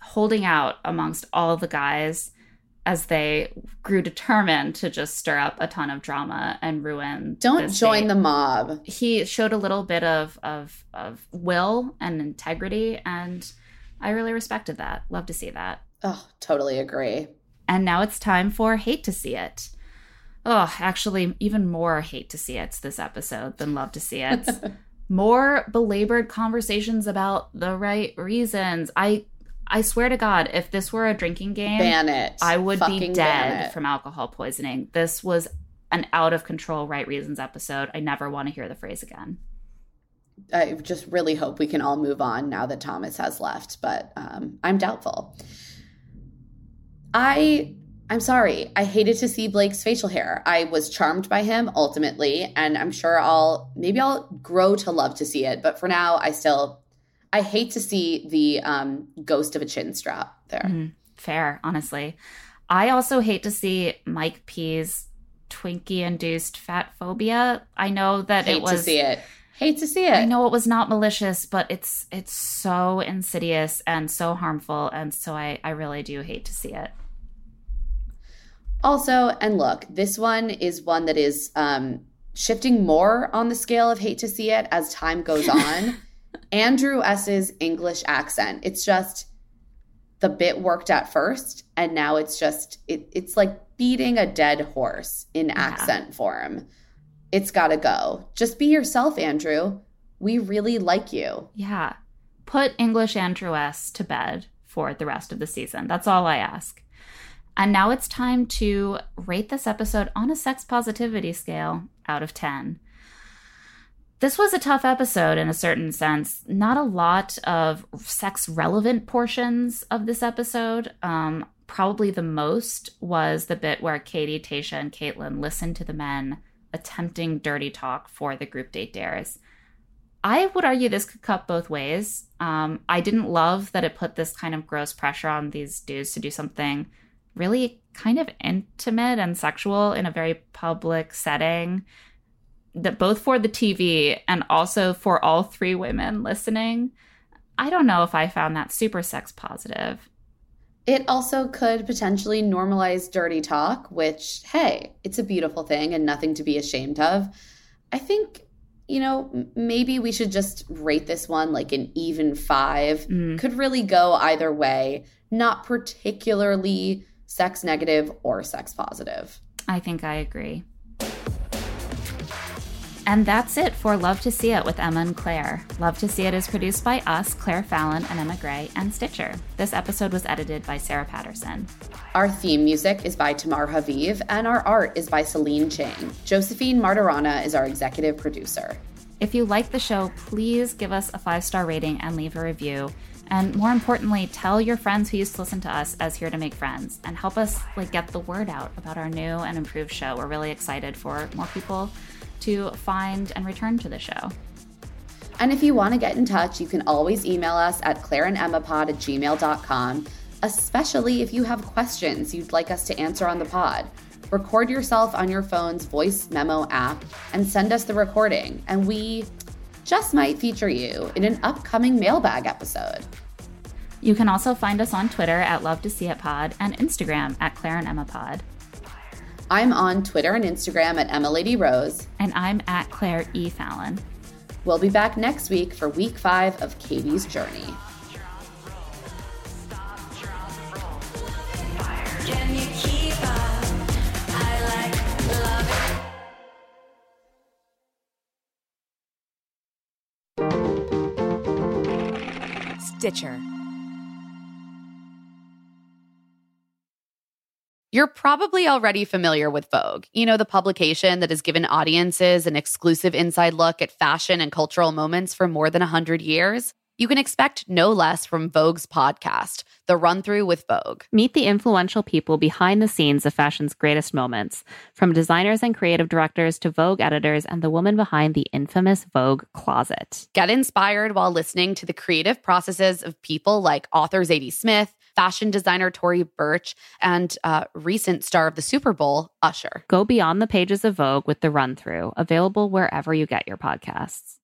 S2: holding out amongst all the guys as they grew determined to just stir up a ton of drama and ruin.
S1: Don't join the mob.
S2: He showed a little bit of, of of will and integrity, and I really respected that. Love to see that.
S1: Oh, totally agree.
S2: And now it's time for hate to see it. Oh, actually, even more hate to see it this episode than love to see it. more belabored conversations about the right reasons. I I swear to God, if this were a drinking game,
S1: ban it.
S2: I would Fucking be dead from alcohol poisoning. This was an out of control right reasons episode. I never want to hear the phrase again.
S1: I just really hope we can all move on now that Thomas has left, but um, I'm doubtful. I I'm sorry. I hated to see Blake's facial hair. I was charmed by him ultimately, and I'm sure I'll maybe I'll grow to love to see it. But for now, I still I hate to see the um, ghost of a chin strap there. Mm-hmm.
S2: Fair, honestly. I also hate to see Mike P's Twinkie induced fat phobia. I know that
S1: hate
S2: it was Hate
S1: to see it. Hate to see it. I
S2: know it was not malicious, but it's it's so insidious and so harmful, and so I I really do hate to see it.
S1: Also, and look, this one is one that is um, shifting more on the scale of hate to see it as time goes on. Andrew S's English accent. It's just the bit worked at first, and now it's just it, it's like beating a dead horse in yeah. accent form. It's got to go. Just be yourself, Andrew. We really like you.
S2: Yeah. Put English Andrew S to bed for the rest of the season. That's all I ask. And now it's time to rate this episode on a sex positivity scale out of 10. This was a tough episode in a certain sense. Not a lot of sex relevant portions of this episode. Um, probably the most was the bit where Katie, Tayshia, and Kaitlyn listened to the men attempting dirty talk for the group date dares. I would argue this could cut both ways. Um, I didn't love that it put this kind of gross pressure on these dudes to do something really kind of intimate and sexual in a very public setting that both for the TV and also for all three women listening. I don't know if I found that super sex positive.
S1: It also could potentially normalize dirty talk, which, hey, it's a beautiful thing and nothing to be ashamed of. I think, you know, maybe we should just rate this one like an even five. Mm. Could really go either way. Not particularly sex negative or sex positive.
S2: I think I agree. And that's it for Love to See It with Emma and Claire. Love to See It is produced by us, Claire Fallon and Emma Gray, and Stitcher. This episode was edited by Sarah Patterson.
S1: Our theme music is by Tamar Haviv, and our art is by Celine Chang. Josephine Martirana is our executive producer.
S2: If you like the show, please give us a five star rating and leave a review. And more importantly, tell your friends who used to listen to us as Here to Make Friends and help us like get the word out about our new and improved show. We're really excited for more people to find and return to the show.
S1: And if you want to get in touch, you can always email us at claireandemmapod at gmail.com, especially if you have questions you'd like us to answer on the pod.
S3: record yourself on your phone's voice memo app and send us the recording, and we just might feature you in an upcoming mailbag episode.
S14: You can also find us on Twitter at Love to See It Pod and Instagram at Claire and Emma Pod.
S3: I'm on Twitter and Instagram at Emma Lady Rose.
S14: And I'm at Claire E. Fallon.
S3: We'll be back next week for week five of Katie's journey.
S15: Can you keep up?
S16: Stitcher.
S1: You're probably already familiar with Vogue, you know, the publication that has given audiences an exclusive inside look at fashion and cultural moments for more than 100 years. You can expect no less from Vogue's podcast, The Run Through with Vogue.
S2: Meet the influential people behind the scenes of fashion's greatest moments, from designers and creative directors to Vogue editors and the woman behind the infamous Vogue closet.
S1: Get inspired while listening to the creative processes of people like author Zadie Smith, fashion designer Tory Burch, and uh, recent star of the Super Bowl, Usher.
S2: Go beyond the pages of Vogue with The Run Through, available wherever you get your podcasts.